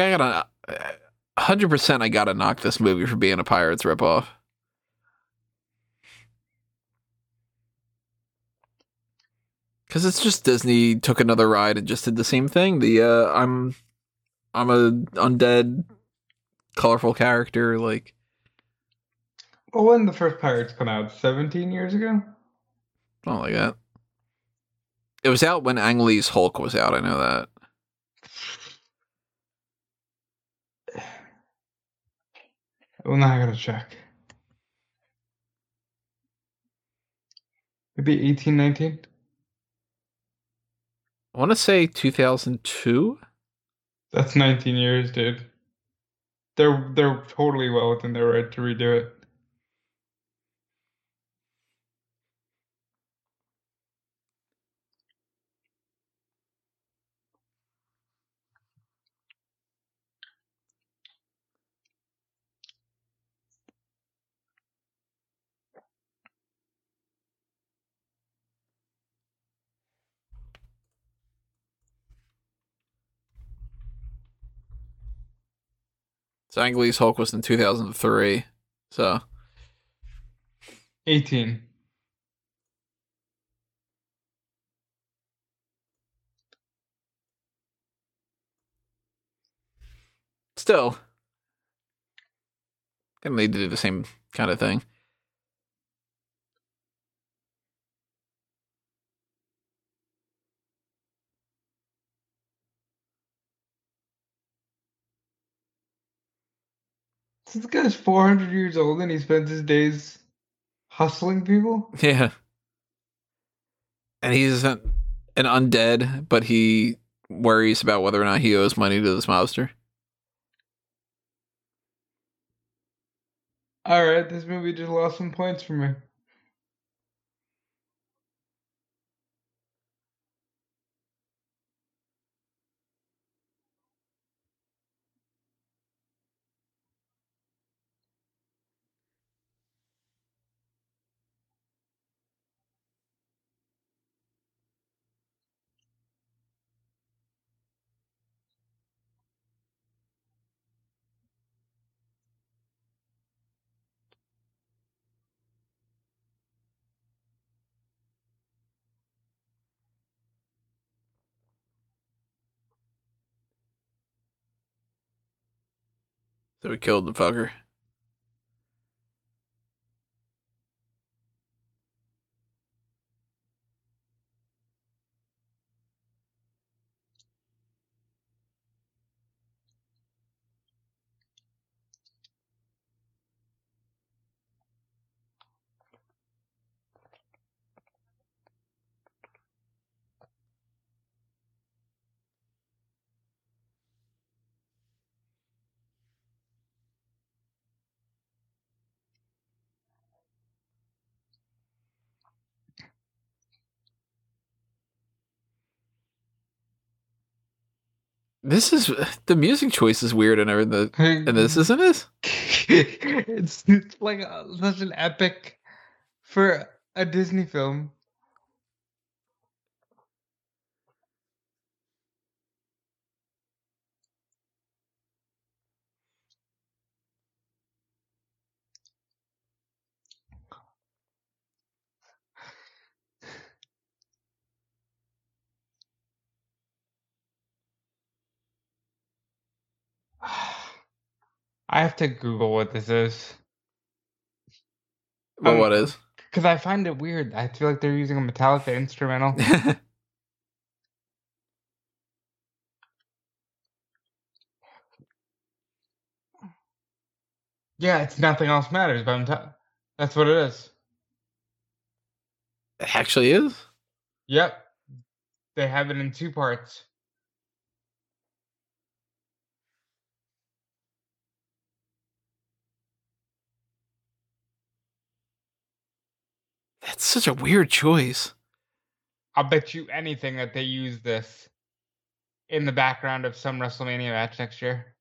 I gotta. 100% I gotta knock this movie for being a Pirates ripoff. Because it's just Disney took another ride and just did the same thing. The uh, I'm I'm a undead, colorful character. Like Well, when did the first Pirates come out? 17 years ago? something like that. It was out when Ang Lee's Hulk was out. I know that. Well, now I gotta check. Maybe 18, 19? I want to say 2002. That's 19 years, dude. They're they're totally well within their right to redo it. So Ang Lee's Hulk was in 2003. So 18. still, gonna need to do the same kind of thing. This guy's 400 years old and he spends his days hustling people? Yeah. And he's an, an undead, but he worries about whether or not he owes money to this mobster. Alright, this movie just lost some points for me. So we killed the fucker. This is the music choice is weird and everything. And this isn't it? it's, it's like a, such an epic for a Disney film. I have to Google what this is. Well, Um, what is? Because I find it weird. I feel like they're using a Metallica instrumental. Yeah, it's Nothing Else Matters by Metallica. That's what it is. it actually is. Yep. They have it in two parts. That's such a weird choice. I'll bet you anything that they use this in the background of some WrestleMania match next year.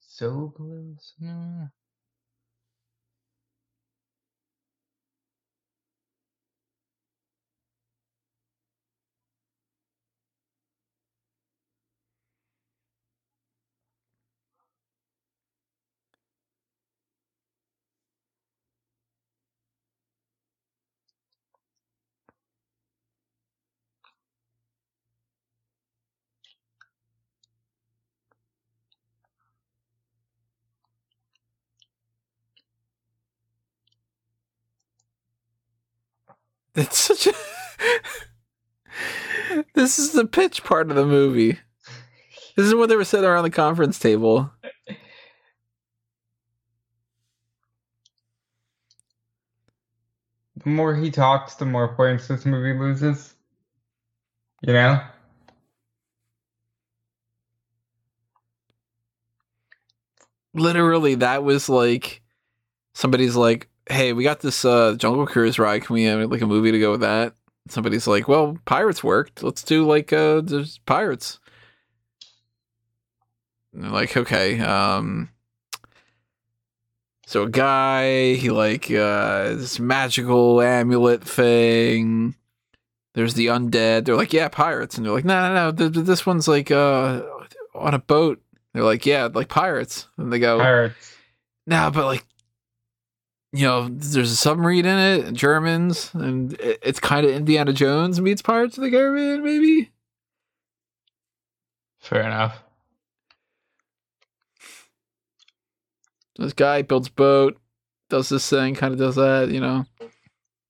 so close. It's such a. this is the pitch part of the movie. This is what they were sitting around the conference table. The more he talks, the more points this movie loses. You know? Literally, that was like somebody's like, "Hey, we got this uh, Jungle Cruise ride. Can we have like a movie to go with that?" Somebody's like, "Well, pirates worked. Let's do like uh, there's pirates." And they're like, "Okay." Um, so a guy, he like uh, this magical amulet thing. There's the undead. They're like, "Yeah, pirates," and they're like, "No, no, no. th- th- This one's like uh, on a boat." They're like, "Yeah, like pirates," and they go, Pirates. no, but like, you know, there's a submarine in it, Germans, and it- it's kind of Indiana Jones meets Pirates of the Caribbean, maybe. Fair enough. This guy builds boat, does this thing, kind of does that, you know.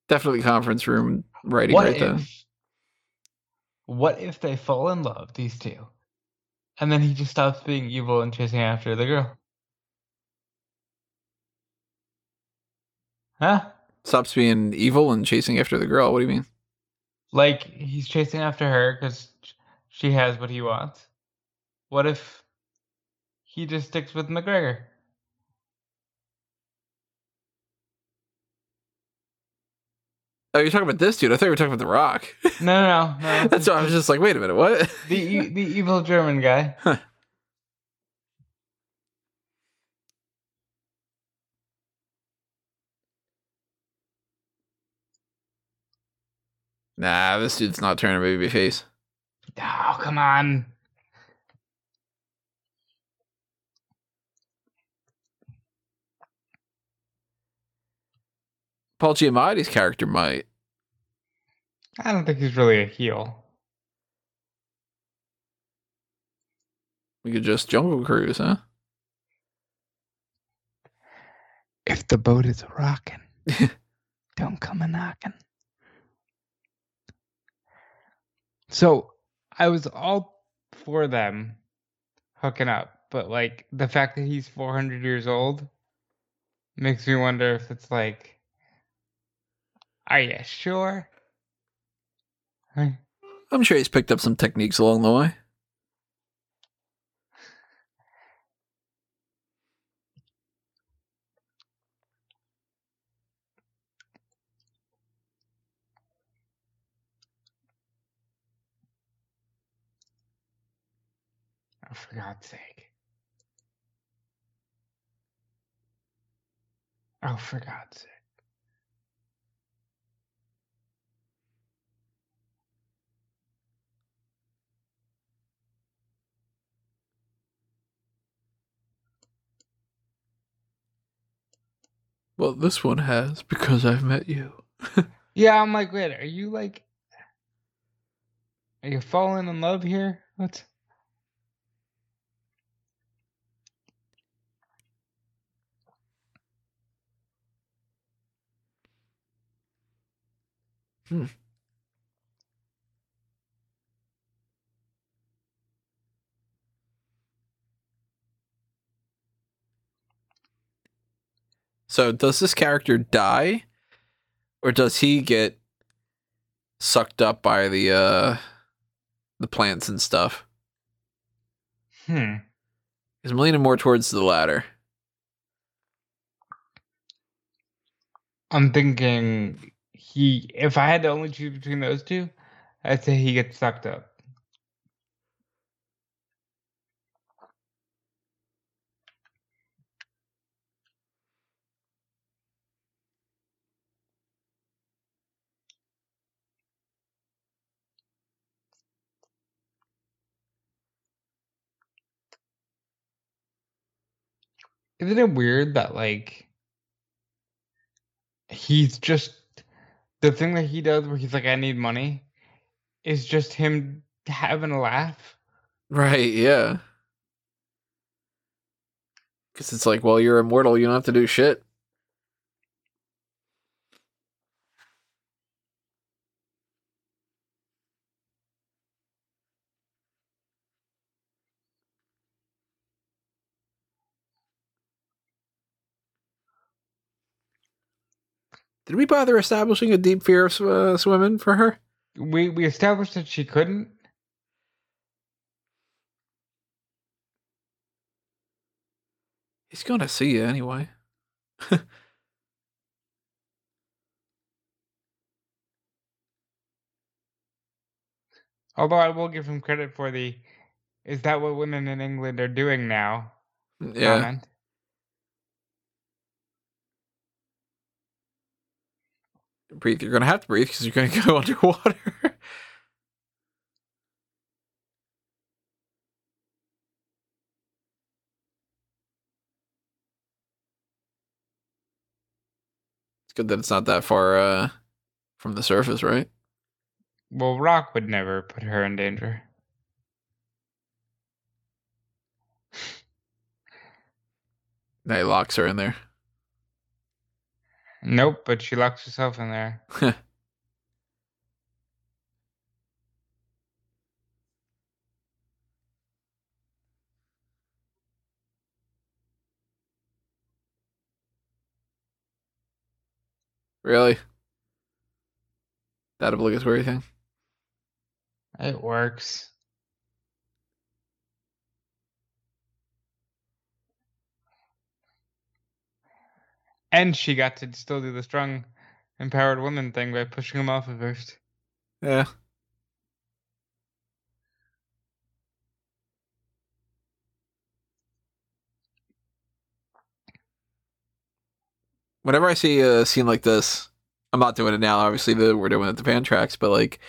Definitely conference room writing What right if? there. What if they fall in love, these two, and then he just stops being evil and chasing after the girl? Huh? Stops being evil and chasing after the girl. What do you mean? Like he's chasing after her because she has what he wants. What if he just sticks with MacGregor? Oh, you're talking about this dude. I thought you were talking about The Rock. No, no, no. no That's why I was just like, wait a minute, what? the the evil German guy. Nah, this dude's not turning a baby face. Oh, come on. Paul Giamatti's character might. I don't think he's really a heel. We could just Jungle Cruise, huh? If the boat is rocking, don't come a knockin'. So I was all for them hooking up, but like the fact that he's 400 years old makes me wonder if it's like, are you sure? I'm sure he's picked up some techniques along the way. for God's sake. Oh, for God's sake. Well, this one has because I've met you. Yeah, I'm like, wait, are you like, are you falling in love here? What? Hmm. So, does this character die, or does he get sucked up by the uh the plants and stuff? Hmm. Because I'm leaning more towards the latter. I'm thinking he if I had to only choose between those two, I'd say he gets sucked up. Isn't it weird that like he's just the thing that he does where he's like, I need money, is just him having a laugh. Right, yeah. Because it's like, well, you're immortal. You don't have to do shit. Did we bother establishing a deep fear of uh, swimming for her? We we established that she couldn't. He's gonna see you anyway. Although I will give him credit for the is that what women in England are doing now? Yeah. comment. Breathe. You're gonna have to breathe because you're gonna go underwater. it's good that it's not that far uh, from the surface, right? Well, Rock would never put her in danger. Now he locks her in there. Nope, but she locks herself in there. Really? That obligatory thing? It works. And she got to still do the strong, empowered woman thing by pushing him off at first. Yeah. Whenever I see a scene like this, I'm not doing it now. Obviously, the, we're doing it at the fan tracks, but like,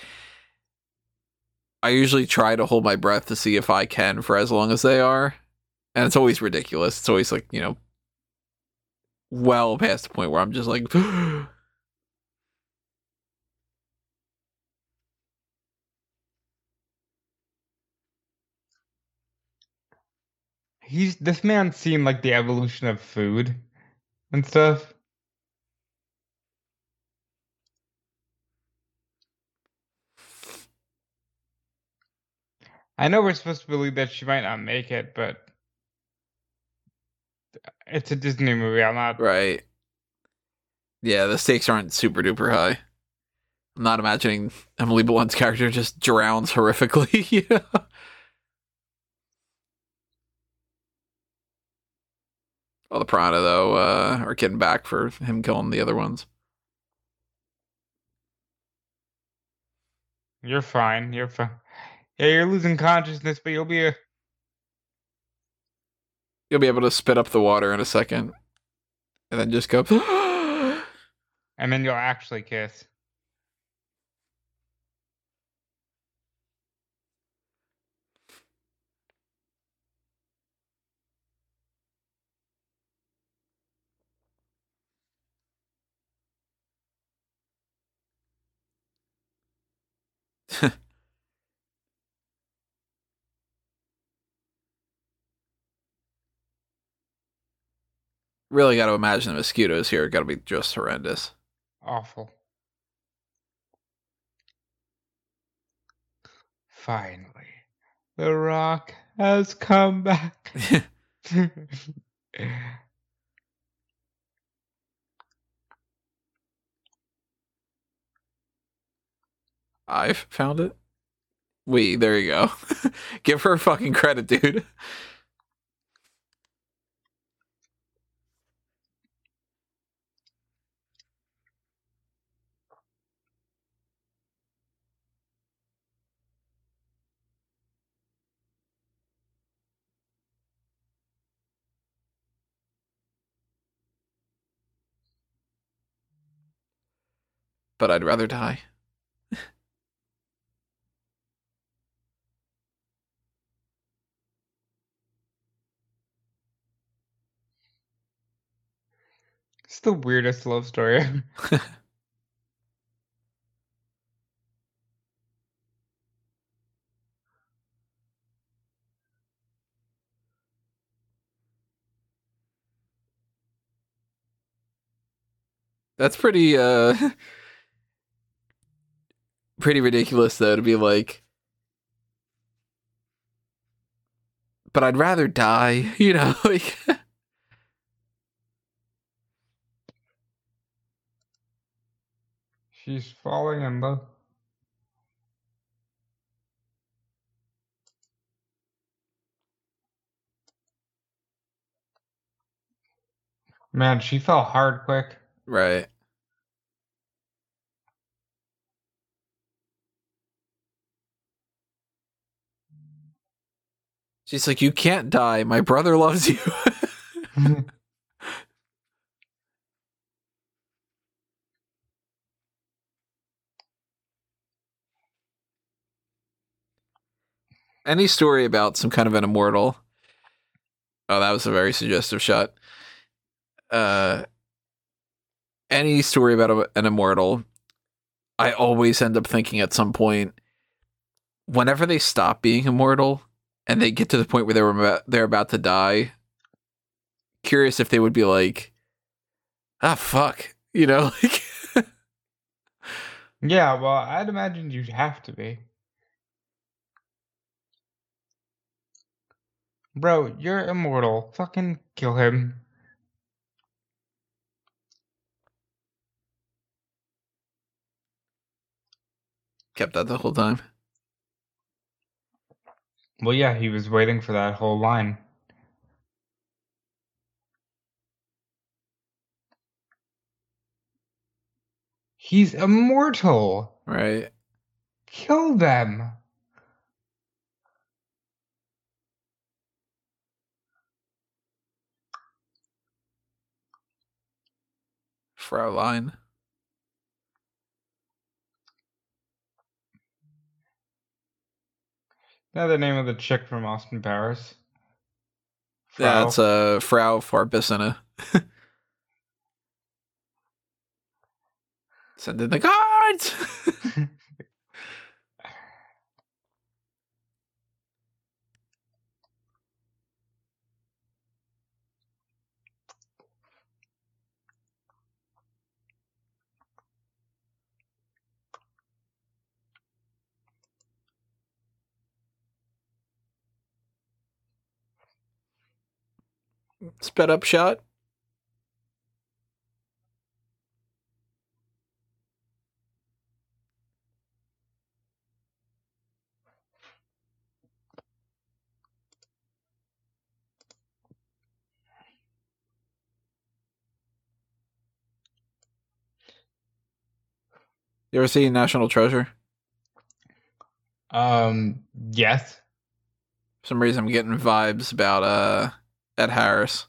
I usually try to hold my breath to see if I can for as long as they are, and it's always ridiculous. It's always like you know, well past the point where I'm just like, He's this man's seen like the evolution of food and stuff. I know we're supposed to believe that she might not make it, but it's a Disney movie. I'm not. right. Yeah, the stakes aren't super duper high. I'm not imagining Emily Blunt's character just drowns horrifically. you know? Well, the Piranha though uh, are getting back for him killing the other ones. You're fine. You're fine. Yeah, you're losing consciousness, but you'll be a. You'll be able to spit up the water in a second, and then just go. And then you'll actually kiss. really got to imagine the mosquitoes here got to be just horrendous. Awful. Finally, The Rock has come back. I've found it. We there you go. Give her fucking credit, dude. But I'd rather die. It's the weirdest love story. That's pretty uh pretty ridiculous though to be like but I'd rather die, you know, like She's falling in love. Man, she fell hard quick. right. She's like, "You can't die. My brother loves you." Any story about some kind of an immortal? Oh, that was a very suggestive shot. Uh, any story about a, an immortal, I always end up thinking at some point, whenever they stop being immortal and they get to the point where they were about, they're about to die, curious if they would be like, ah, fuck, you know, like. yeah, well, I'd imagine you'd have to be. Bro, you're immortal. Fucking kill him. kept that the whole time. Well, yeah, he was waiting for that whole line. He's immortal. Right. Kill them. Fraulein. Now the name of the chick from Austin Powers. Yeah, Frau. it's uh, Frau Farbissina. Send in the guards. Sped up shot. You ever seen National Treasure? Um, yes. For some reason I'm getting vibes about uh Ed Harris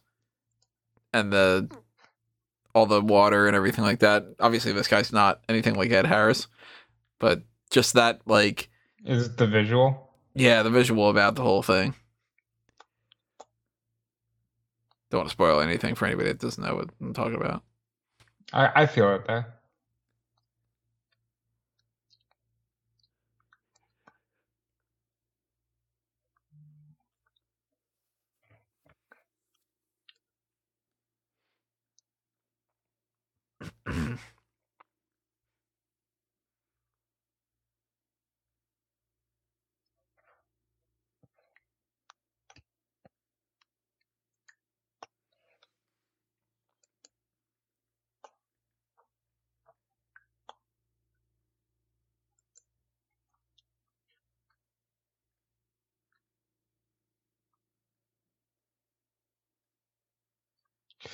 and the all the water and everything like that. Obviously this guy's not anything like Ed Harris, but just that like Is it the visual? yeah, the visual about the whole thing. Don't want to spoil anything for anybody that doesn't know what I'm talking about. I, I feel it there.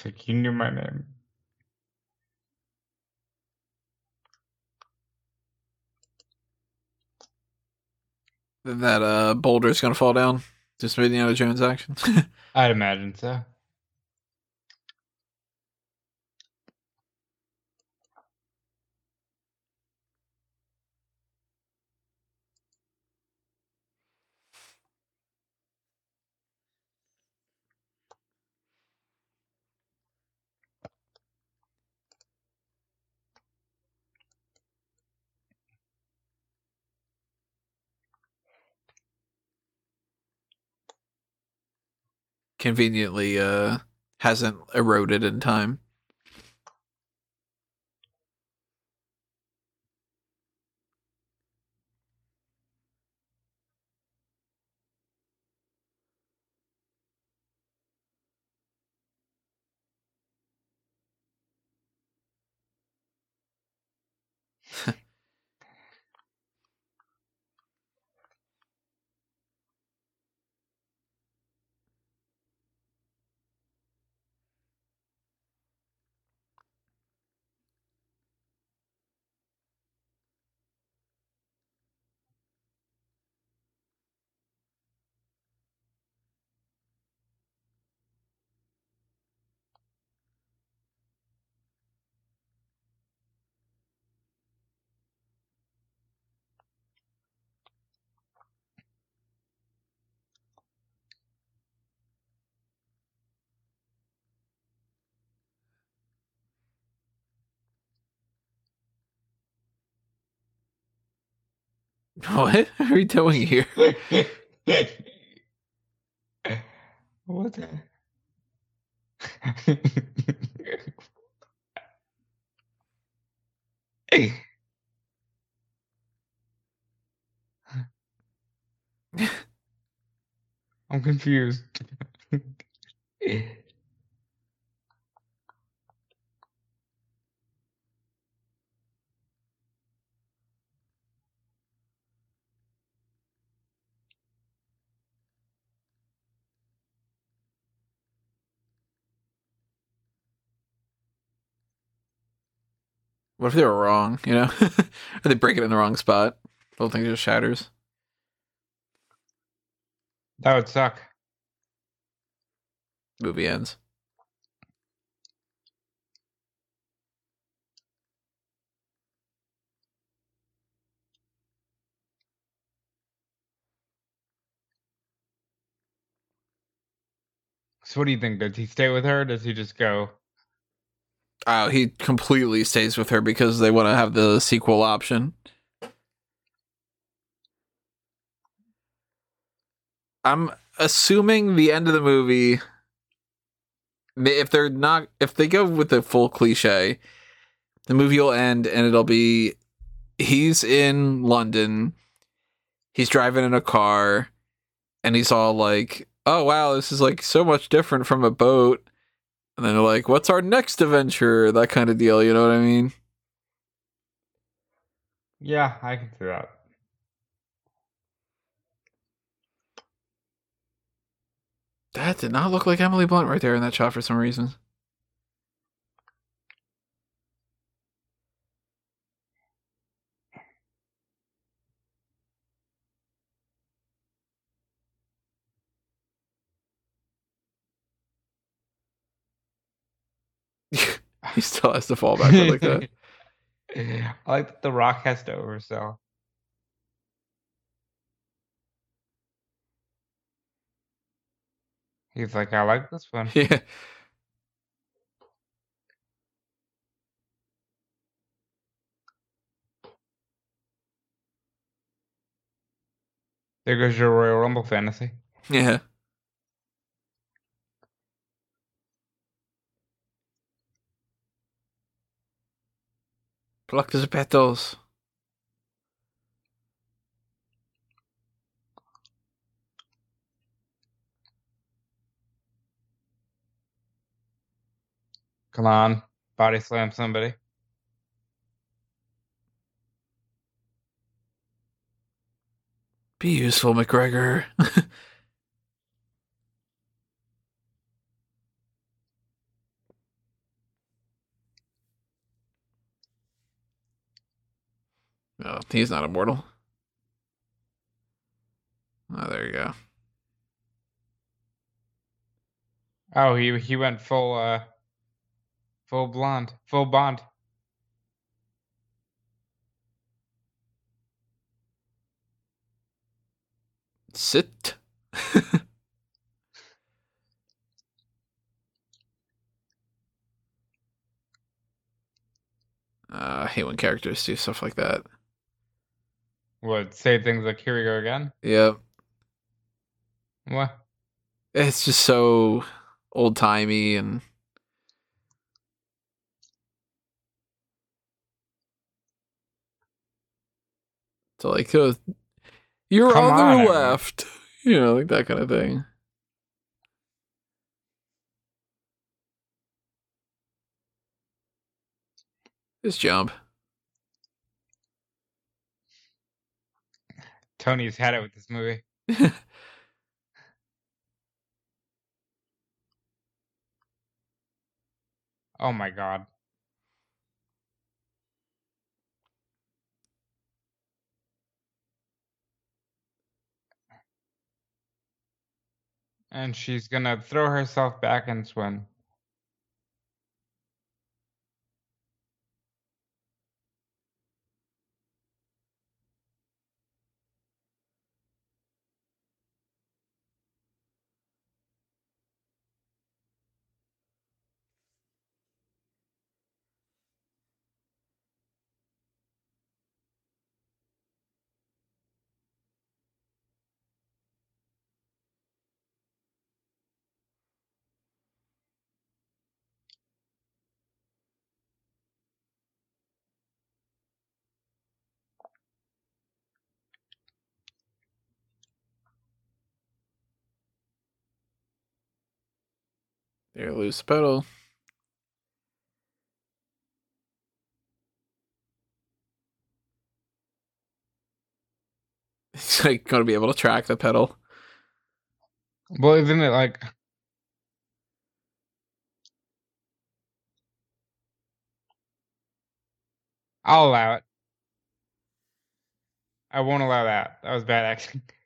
Like you knew my name. That uh boulder's gonna fall down. Just Indiana Jones action. I'd imagine so. Conveniently uh hasn't eroded in time. What are we doing here? what the? I'm confused. What if they were wrong? You know, or they break it in the wrong spot? The whole thing just shatters. That would suck. Movie ends. So what do you think? Does he stay with her? Or does he just go? Oh, he completely stays with her because they want to have the sequel option. I'm assuming the end of the movie if they're not if they go with the full cliche, the movie will end and it'll be he's in London, he's driving in a car, and he's all like, Oh wow, this is like so much different from a boat. And then they're like, What's our next adventure? That kind of deal, you know what I mean? Yeah, I can see that. That did not look like Emily Blunt right there in that shot for some reason. he still has to fall back like that. I like that The Rock has to oversell. He's like, I like this one. Yeah. There goes your Royal Rumble fantasy. Yeah. Pluck the petals. Come on, body slam somebody. Be useful, MacGregor. oh, he's not immortal. Oh, there you go. Oh, he he went full uh full blonde, full bond. Sit. Uh, I hate when characters do stuff like that. What say things like here we go again? Yep. What? It's just so old timey and so like uh, you're Come on the on, left, you know, like that kind of thing. Just jump. Tony's had it with this movie. Oh my god. And she's gonna throw herself back and swim. Lose the pedal. It's like gonna be able to track the pedal. Well, isn't it like I'll allow it. I won't allow that. That was bad acting.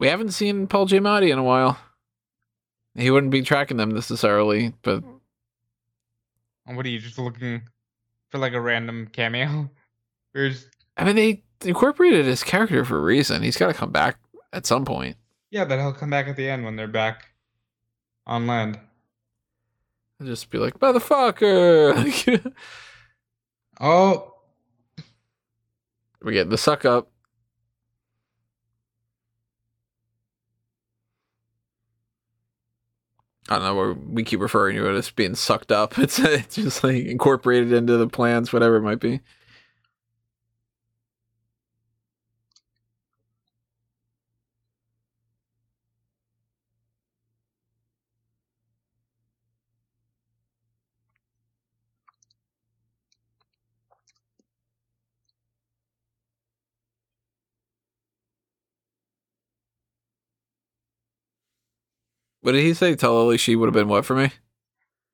We haven't seen Paul Giamatti in a while. He wouldn't be tracking them necessarily, but What are you just looking for like a random cameo? Just, I mean they incorporated his character for a reason. He's got to come back at some point. yeah, but he'll come back at the end when they're back on land. And just be like, motherfucker. Oh, we get the suck up. I don't know. Where we keep referring to it as being sucked up. It's, it's just like incorporated into the plans, whatever it might be. What did he say? Tell Lily she would have been what for me?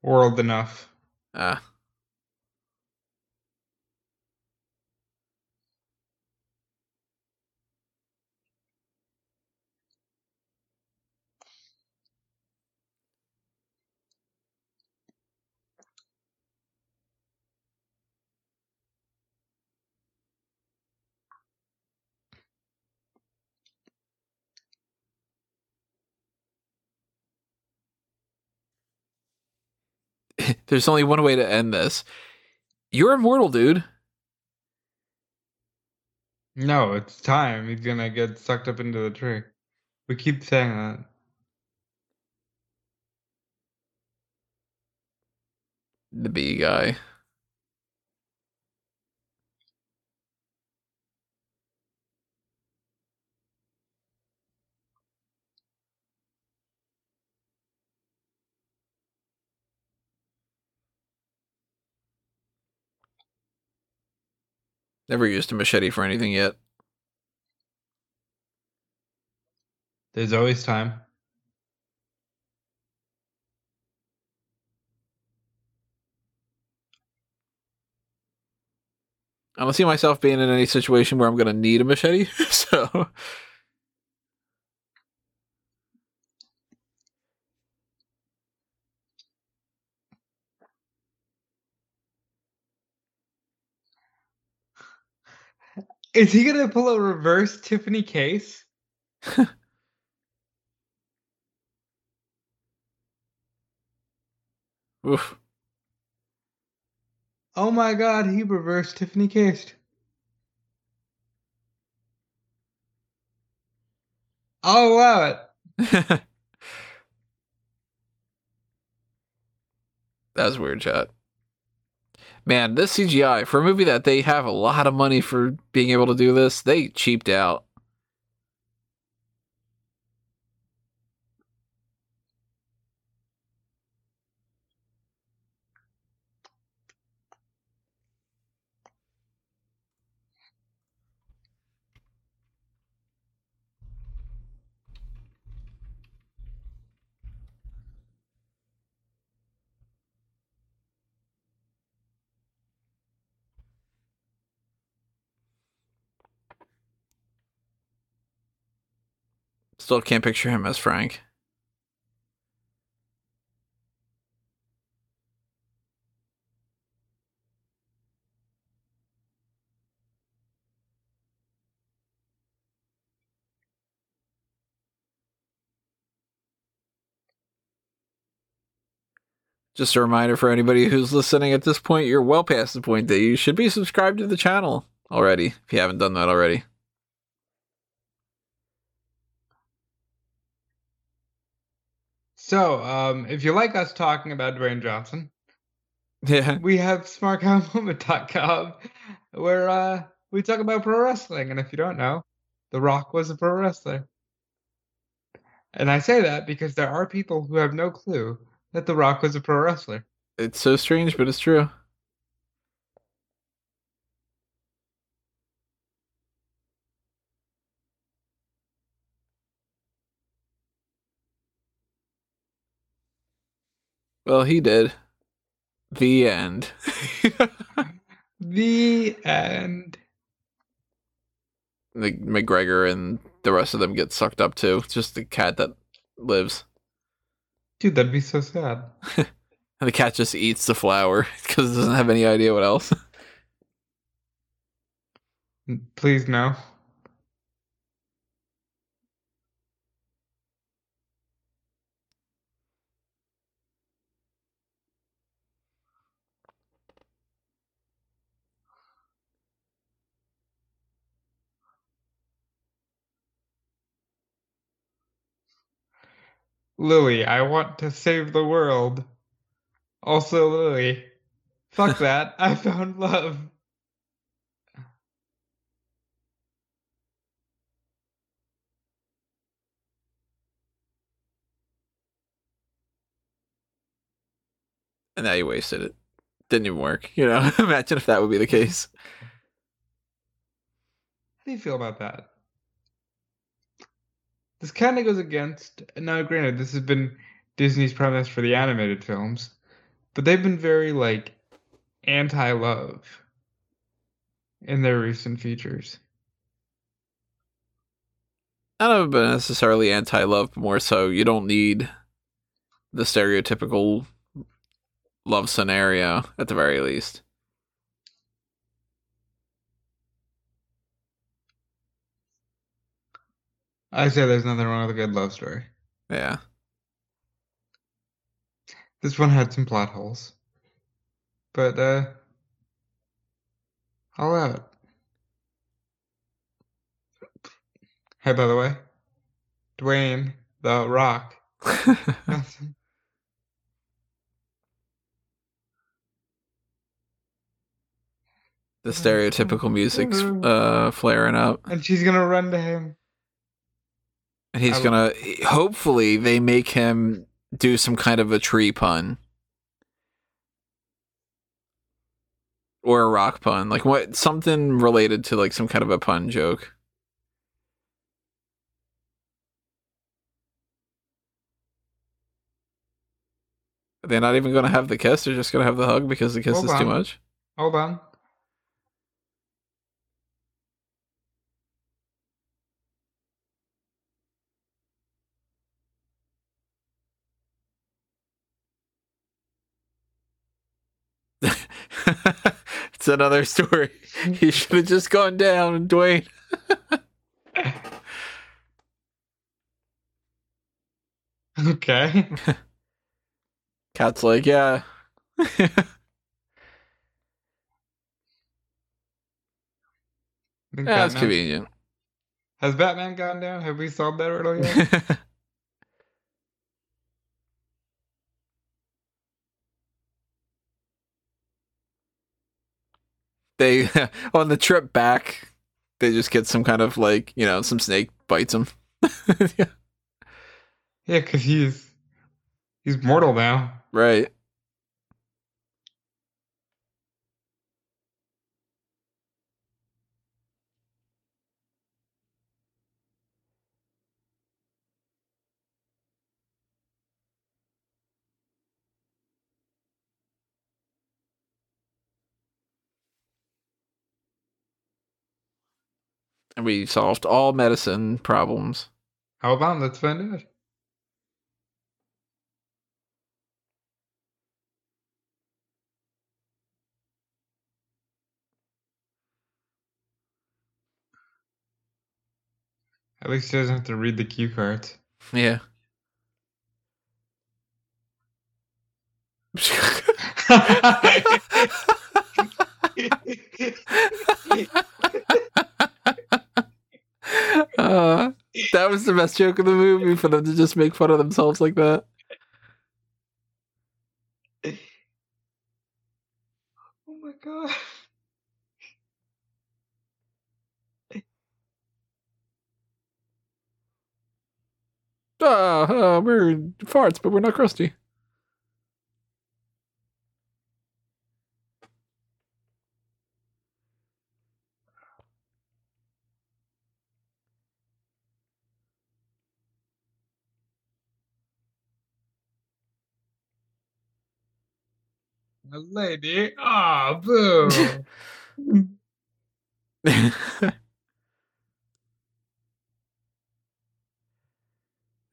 world enough. Ah. There's only one way to end this. You're immortal, dude. No, it's time. He's gonna get sucked up into the tree. We keep saying that. The bee guy. Never used a machete for anything yet. There's always time. I don't see myself being in any situation where I'm going to need a machete. so, Is he gonna pull a reverse Tiffany Case? oof. Oh my god, he reversed Tiffany Case. Oh wow it. That's a weird shot. Man, this CGI for a movie that they have a lot of money for being able to do this, they cheaped out. Still can't picture him as Frank. Just a reminder for anybody who's listening at this point, you're well past the point that you should be subscribed to the channel already if you haven't done that already. So, um, if you like us talking about Dwayne Johnson, Yeah. we have smartcommoment.com where uh, we talk about pro wrestling. And if you don't know, The Rock was a pro wrestler. And I say that because there are people who have no clue that The Rock was a pro wrestler. It's so strange, but it's true. Well, he did. The end. The end. like MacGregor and the rest of them get sucked up too. It's just the cat that lives. Dude, that'd be so sad. And the cat just eats the flower because it doesn't have any idea what else. Please no. Lily, I want to save the world. Also, Lily, fuck that. I found love. and now you wasted it. Didn't even work. You know, imagine if that would be the case. How do you feel about that? This kind of goes against. Now, granted, this has been Disney's premise for the animated films, but they've been very like anti-love in their recent features. I don't necessarily anti-love, more so you don't need the stereotypical love scenario at the very least. I say there's nothing wrong with a good love story. Yeah. This one had some plot holes, but uh, all out. Hey, by the way, Dwayne the Rock. The stereotypical music's uh flaring up. and she's gonna run to him. He's gonna hopefully they make him do some kind of a tree pun. Or a rock pun. Like what something related to like some kind of a pun joke. They're not even gonna have the kiss, they're just gonna have the hug because the kiss Hold is too much. Hold on. It's another story. he should have just gone down, Dwayne. okay. Cat's like, yeah. That's yeah, convenient. Has Batman gone down? Have we solved that riddle yet? They on the trip back, they just get some kind of like you know some snake bites them. yeah, yeah, because he's he's mortal now. right. We solved all medicine problems. How about let's find out. At least he doesn't have to read the cue cards. Yeah. uh, that was the best joke of the movie for them to just make fun of themselves like that. oh my god. Uh, uh, we're farts, but we're not crusty. A lady. Ah, boo.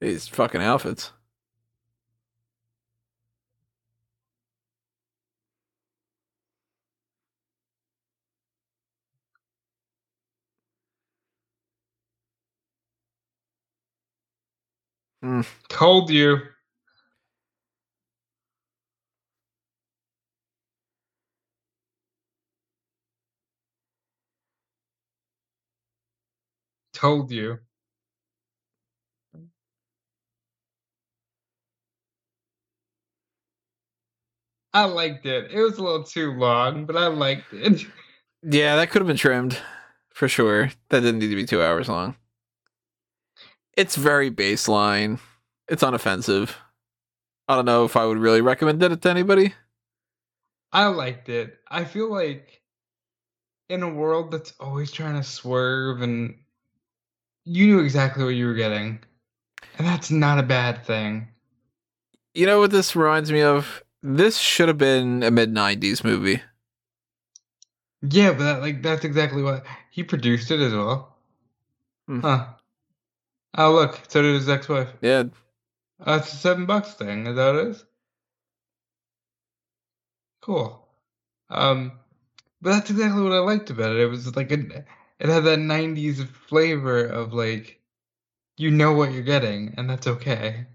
These fucking outfits. Told you. Told you. I liked it. It was a little too long, but I liked it. Yeah, that could have been trimmed for sure. That didn't need to be two hours long. It's very baseline. It's unoffensive. I don't know if I would really recommend it to anybody. I liked it. I feel like in a world that's always trying to swerve and you knew exactly what you were getting. And that's not a bad thing. You know what this reminds me of? This should have been a mid '90s movie. Yeah, but that, like that's exactly what he produced it as well. Hmm. Huh. Oh look, so did his ex-wife. Yeah, Uh, a seven bucks thing. Is that what it is? Cool. Um, but that's exactly what I liked about it. It was like a, it had that '90s flavor of like, you know what you're getting, and that's okay.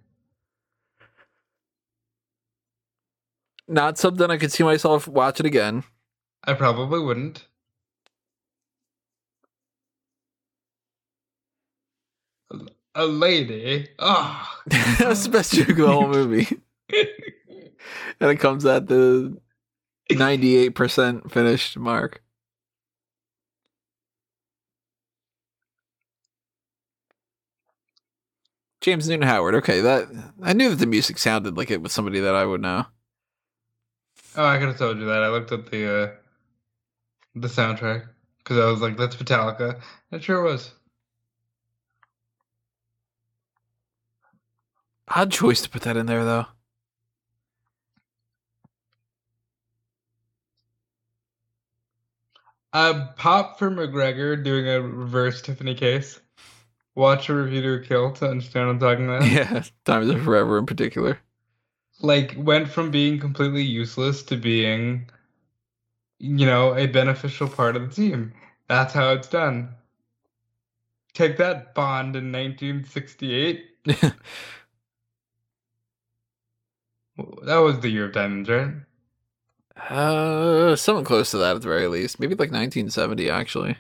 not something I could see myself watching again. I probably wouldn't. A- lady. Oh. That's the best joke of the whole movie. and it comes at the 98% finished mark. James Newton Howard. Okay, that I knew that the music sounded like it was somebody that I would know. Oh, I could have told you that. I looked at the uh, the soundtrack because I was like, "That's Metallica." It sure was. Odd choice to put that in there, though. A pop for MacGregor doing a reverse Tiffany Case. Watch a review to a kill to understand what I'm talking about. Yeah, Diamonds Are Forever in particular. Like went from being completely useless to being, you know, a beneficial part of the team. That's how it's done. Take that Bond in 1968. That was the year of diamonds, right? uh, something close to that at the very least. Maybe like 1970, actually.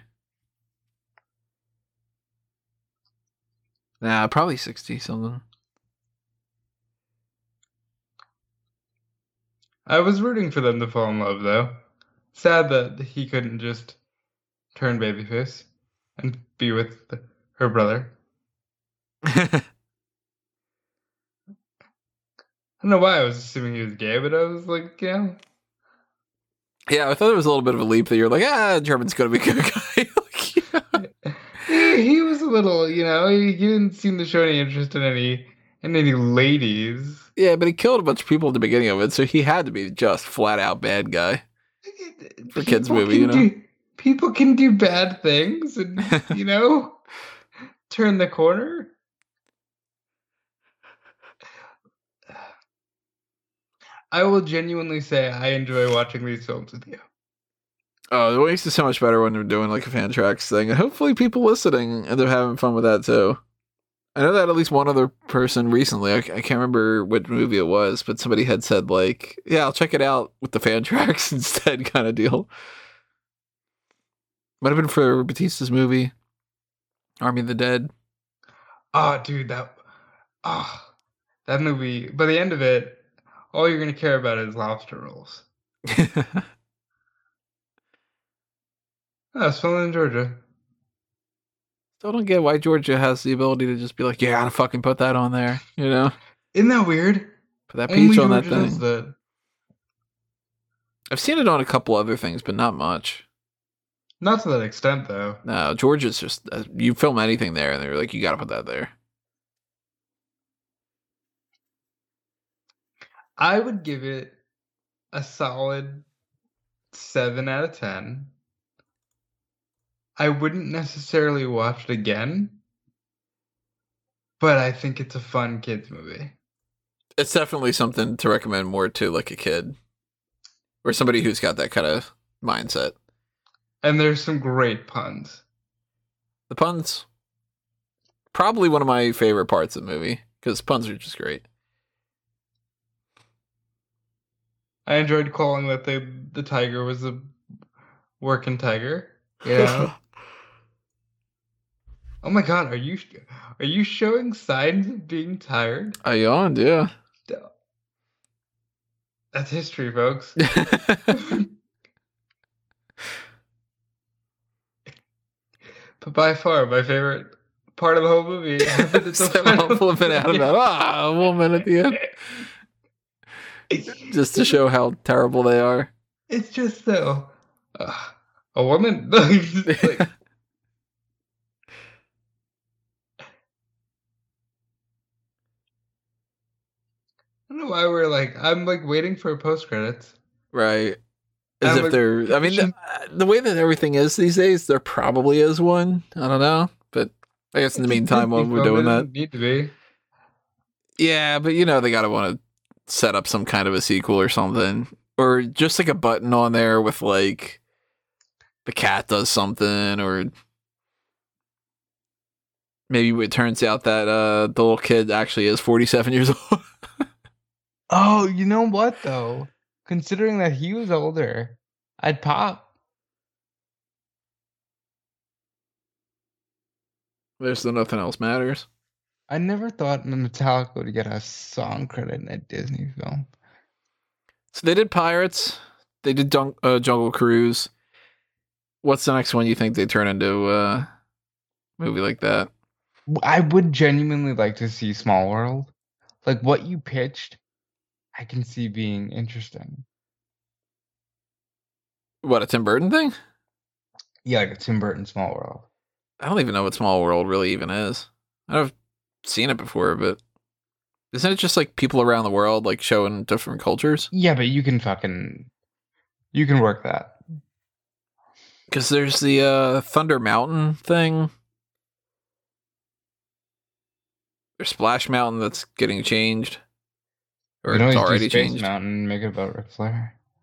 Nah, probably sixty something. I was rooting for them to fall in love, though. Sad that he couldn't just turn babyface and be with her brother. I don't know why I was assuming he was gay, but I was like, yeah. Yeah, I thought it was a little bit of a leap that you're like, ah, German's gonna be a good guy. he, was a little, you know, he, didn't seem to show any interest in any in any ladies. yeah, but he killed a bunch of people at the beginning of it, so he had to be just flat out bad guy. For kids' movie, you know? do- people can do bad things and, you know, turn the corner. I will genuinely say I enjoy watching these films with you. Oh, it makes it so much better when they're doing like a fan tracks thing, and hopefully people listening and they're having fun with that too. I know that at least one other person recently, I, I can't remember what movie it was, but somebody had said like, "Yeah, I'll check it out with the fan tracks instead," kind of deal. Might have been for Batista's movie, Army of the Dead. Oh, dude, that oh, that movie. By the end of it, all you're gonna care about is lobster rolls. Oh, it's filmed in Georgia. Still don't get why Georgia has the ability to just be like, "Yeah, I'm gonna fucking put that on there," you know, Isn't that weird? put that Only peach on that Georgia does thing. that. I've seen it on a couple other things, but not much. Not to that extent, though. No, Georgia's just uh, you film anything there, and they're like, you got to put that there. I would give it a solid seven out of ten. I wouldn't necessarily watch it again, but I think it's a fun kids movie. It's definitely something to recommend more to like a kid or somebody who's got that kind of mindset. And there's some great puns. The puns, probably one of my favorite parts of the movie because puns are just great. I enjoyed calling that the the tiger was a working tiger. Yeah. oh my god, are you are you showing signs of being tired? I yawned, yeah. That's history, folks. But by far, my favorite part of the whole movie. happened at the so final- flipping out about ah, a woman at the end just to show how terrible they are. It's just so uh, a woman. Like, don't know why we're like. I'm like waiting for post credits. Right. As I'm if like, they're. I mean, the, the way that everything is these days, there probably is one. I don't know, but I guess in the meantime, while we're doing that, need to be. yeah. But you know, they gotta want to set up some kind of a sequel or something, or just like a button on there with like the cat does something, or maybe it turns out that uh the little kid actually is forty seven years old. Oh, you know what though? Considering that he was older, I'd pop. There's still nothing else matters. I never thought Metallica would get a song credit in a Disney film. So they did Pirates. They did uh, Jungle Cruise. What's the next one you think they turn into a movie like that? I would genuinely like to see Small World. Like what you pitched, I can see being interesting. What a Tim Burton thing? Yeah, like a Tim Burton Small World. I don't even know what Small World really even is. I've seen it before, but isn't it just like people around the world like showing different cultures? Yeah, but you can fucking you can work that. Because there's the uh, Thunder Mountain thing. There's Splash Mountain that's getting changed, or it's already Space changed. Mountain make it about Ric Flair.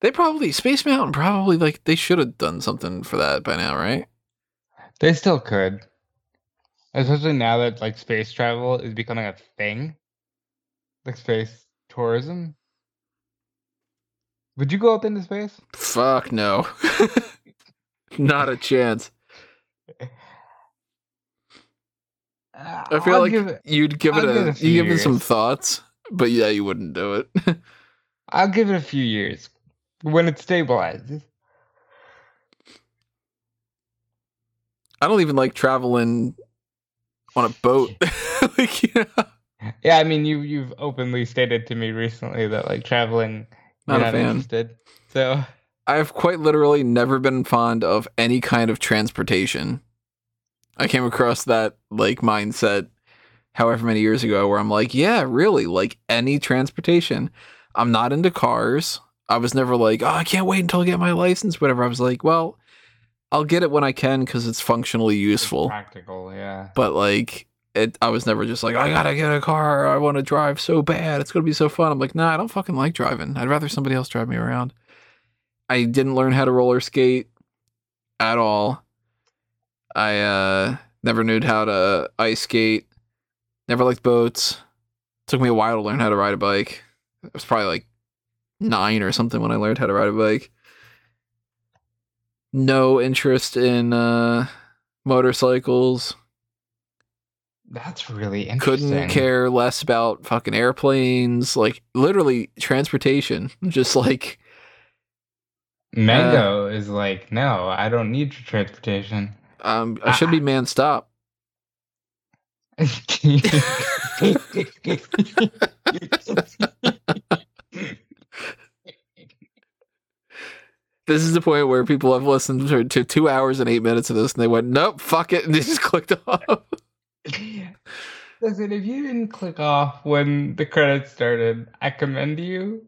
they probably Space Mountain probably like they should have done something for that by now, right? They still could. Especially now that like space travel is becoming a thing. Like space tourism. Would you go up into space? Fuck no. Not a chance. I feel I'll like give it, you'd give I'll it give a it a you give it some thoughts, but yeah, you wouldn't do it. I'll give it a few years when it stabilizes. I don't even like traveling on a boat. like, you know, Yeah, I mean, you you've openly stated to me recently that like traveling, Not not interested. So I've quite literally never been fond of any kind of transportation. I came across that like mindset however many years ago where I'm like, yeah, really, like any transportation. I'm not into cars. I was never like, oh, I can't wait until I get my license, whatever. I was like, well, I'll get it when I can because it's functionally it's useful. practical, yeah. But like, it, I was never just like, I gotta get a car. I want to drive so bad. It's gonna be so fun. I'm like, nah, I don't fucking like driving. I'd rather somebody else drive me around. I didn't learn how to roller skate at all. I uh, never knew how to ice skate. Never liked boats. Took me a while to learn how to ride a bike. I was probably like nine or something when I learned how to ride a bike. No interest in uh, motorcycles That's really interesting. couldn't care less about fucking airplanes, like literally transportation. Just like Mango is like, no, I don't need your transportation. Um, I should be man stop. This is the point where people have listened to, to two hours and eight minutes of this, and they went, "Nope, fuck it," and they just clicked off. Listen, if you didn't click off when the credits started, I commend you.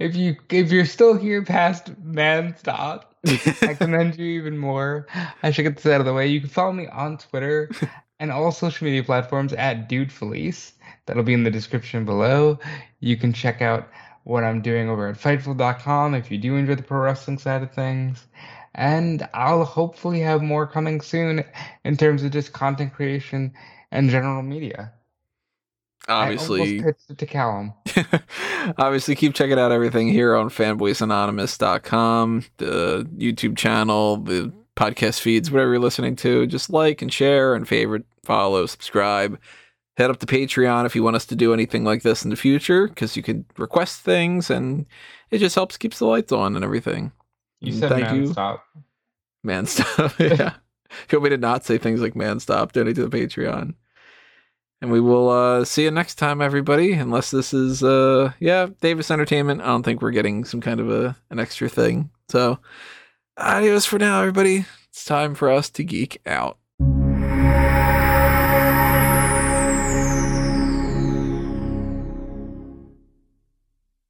If you if you're still here past man stop, I commend you even more. I should get this out of the way. You can follow me on Twitter and all social media platforms at Dude Felice. That'll be in the description below. You can check out what I'm doing over at Fightful.com if you do enjoy the pro wrestling side of things. And I'll hopefully have more coming soon in terms of just content creation and general media. Obviously, almost pitched it to Callum. Obviously, keep checking out everything here on fanboysanonymous.com, the YouTube channel, the podcast feeds, whatever you're listening to. Just like and share and favorite, follow, subscribe. Head up to Patreon if you want us to do anything like this in the future, because you could request things and it just helps keeps the lights on and everything. You said thank man you. stop. Man stop. yeah. If you want me to not say things like man stop, donate to the Patreon. And we will uh, see you next time, everybody. Unless this is, uh, yeah, Davis Entertainment. I don't think we're getting some kind of a an extra thing. So, adios for now, everybody. It's time for us to geek out.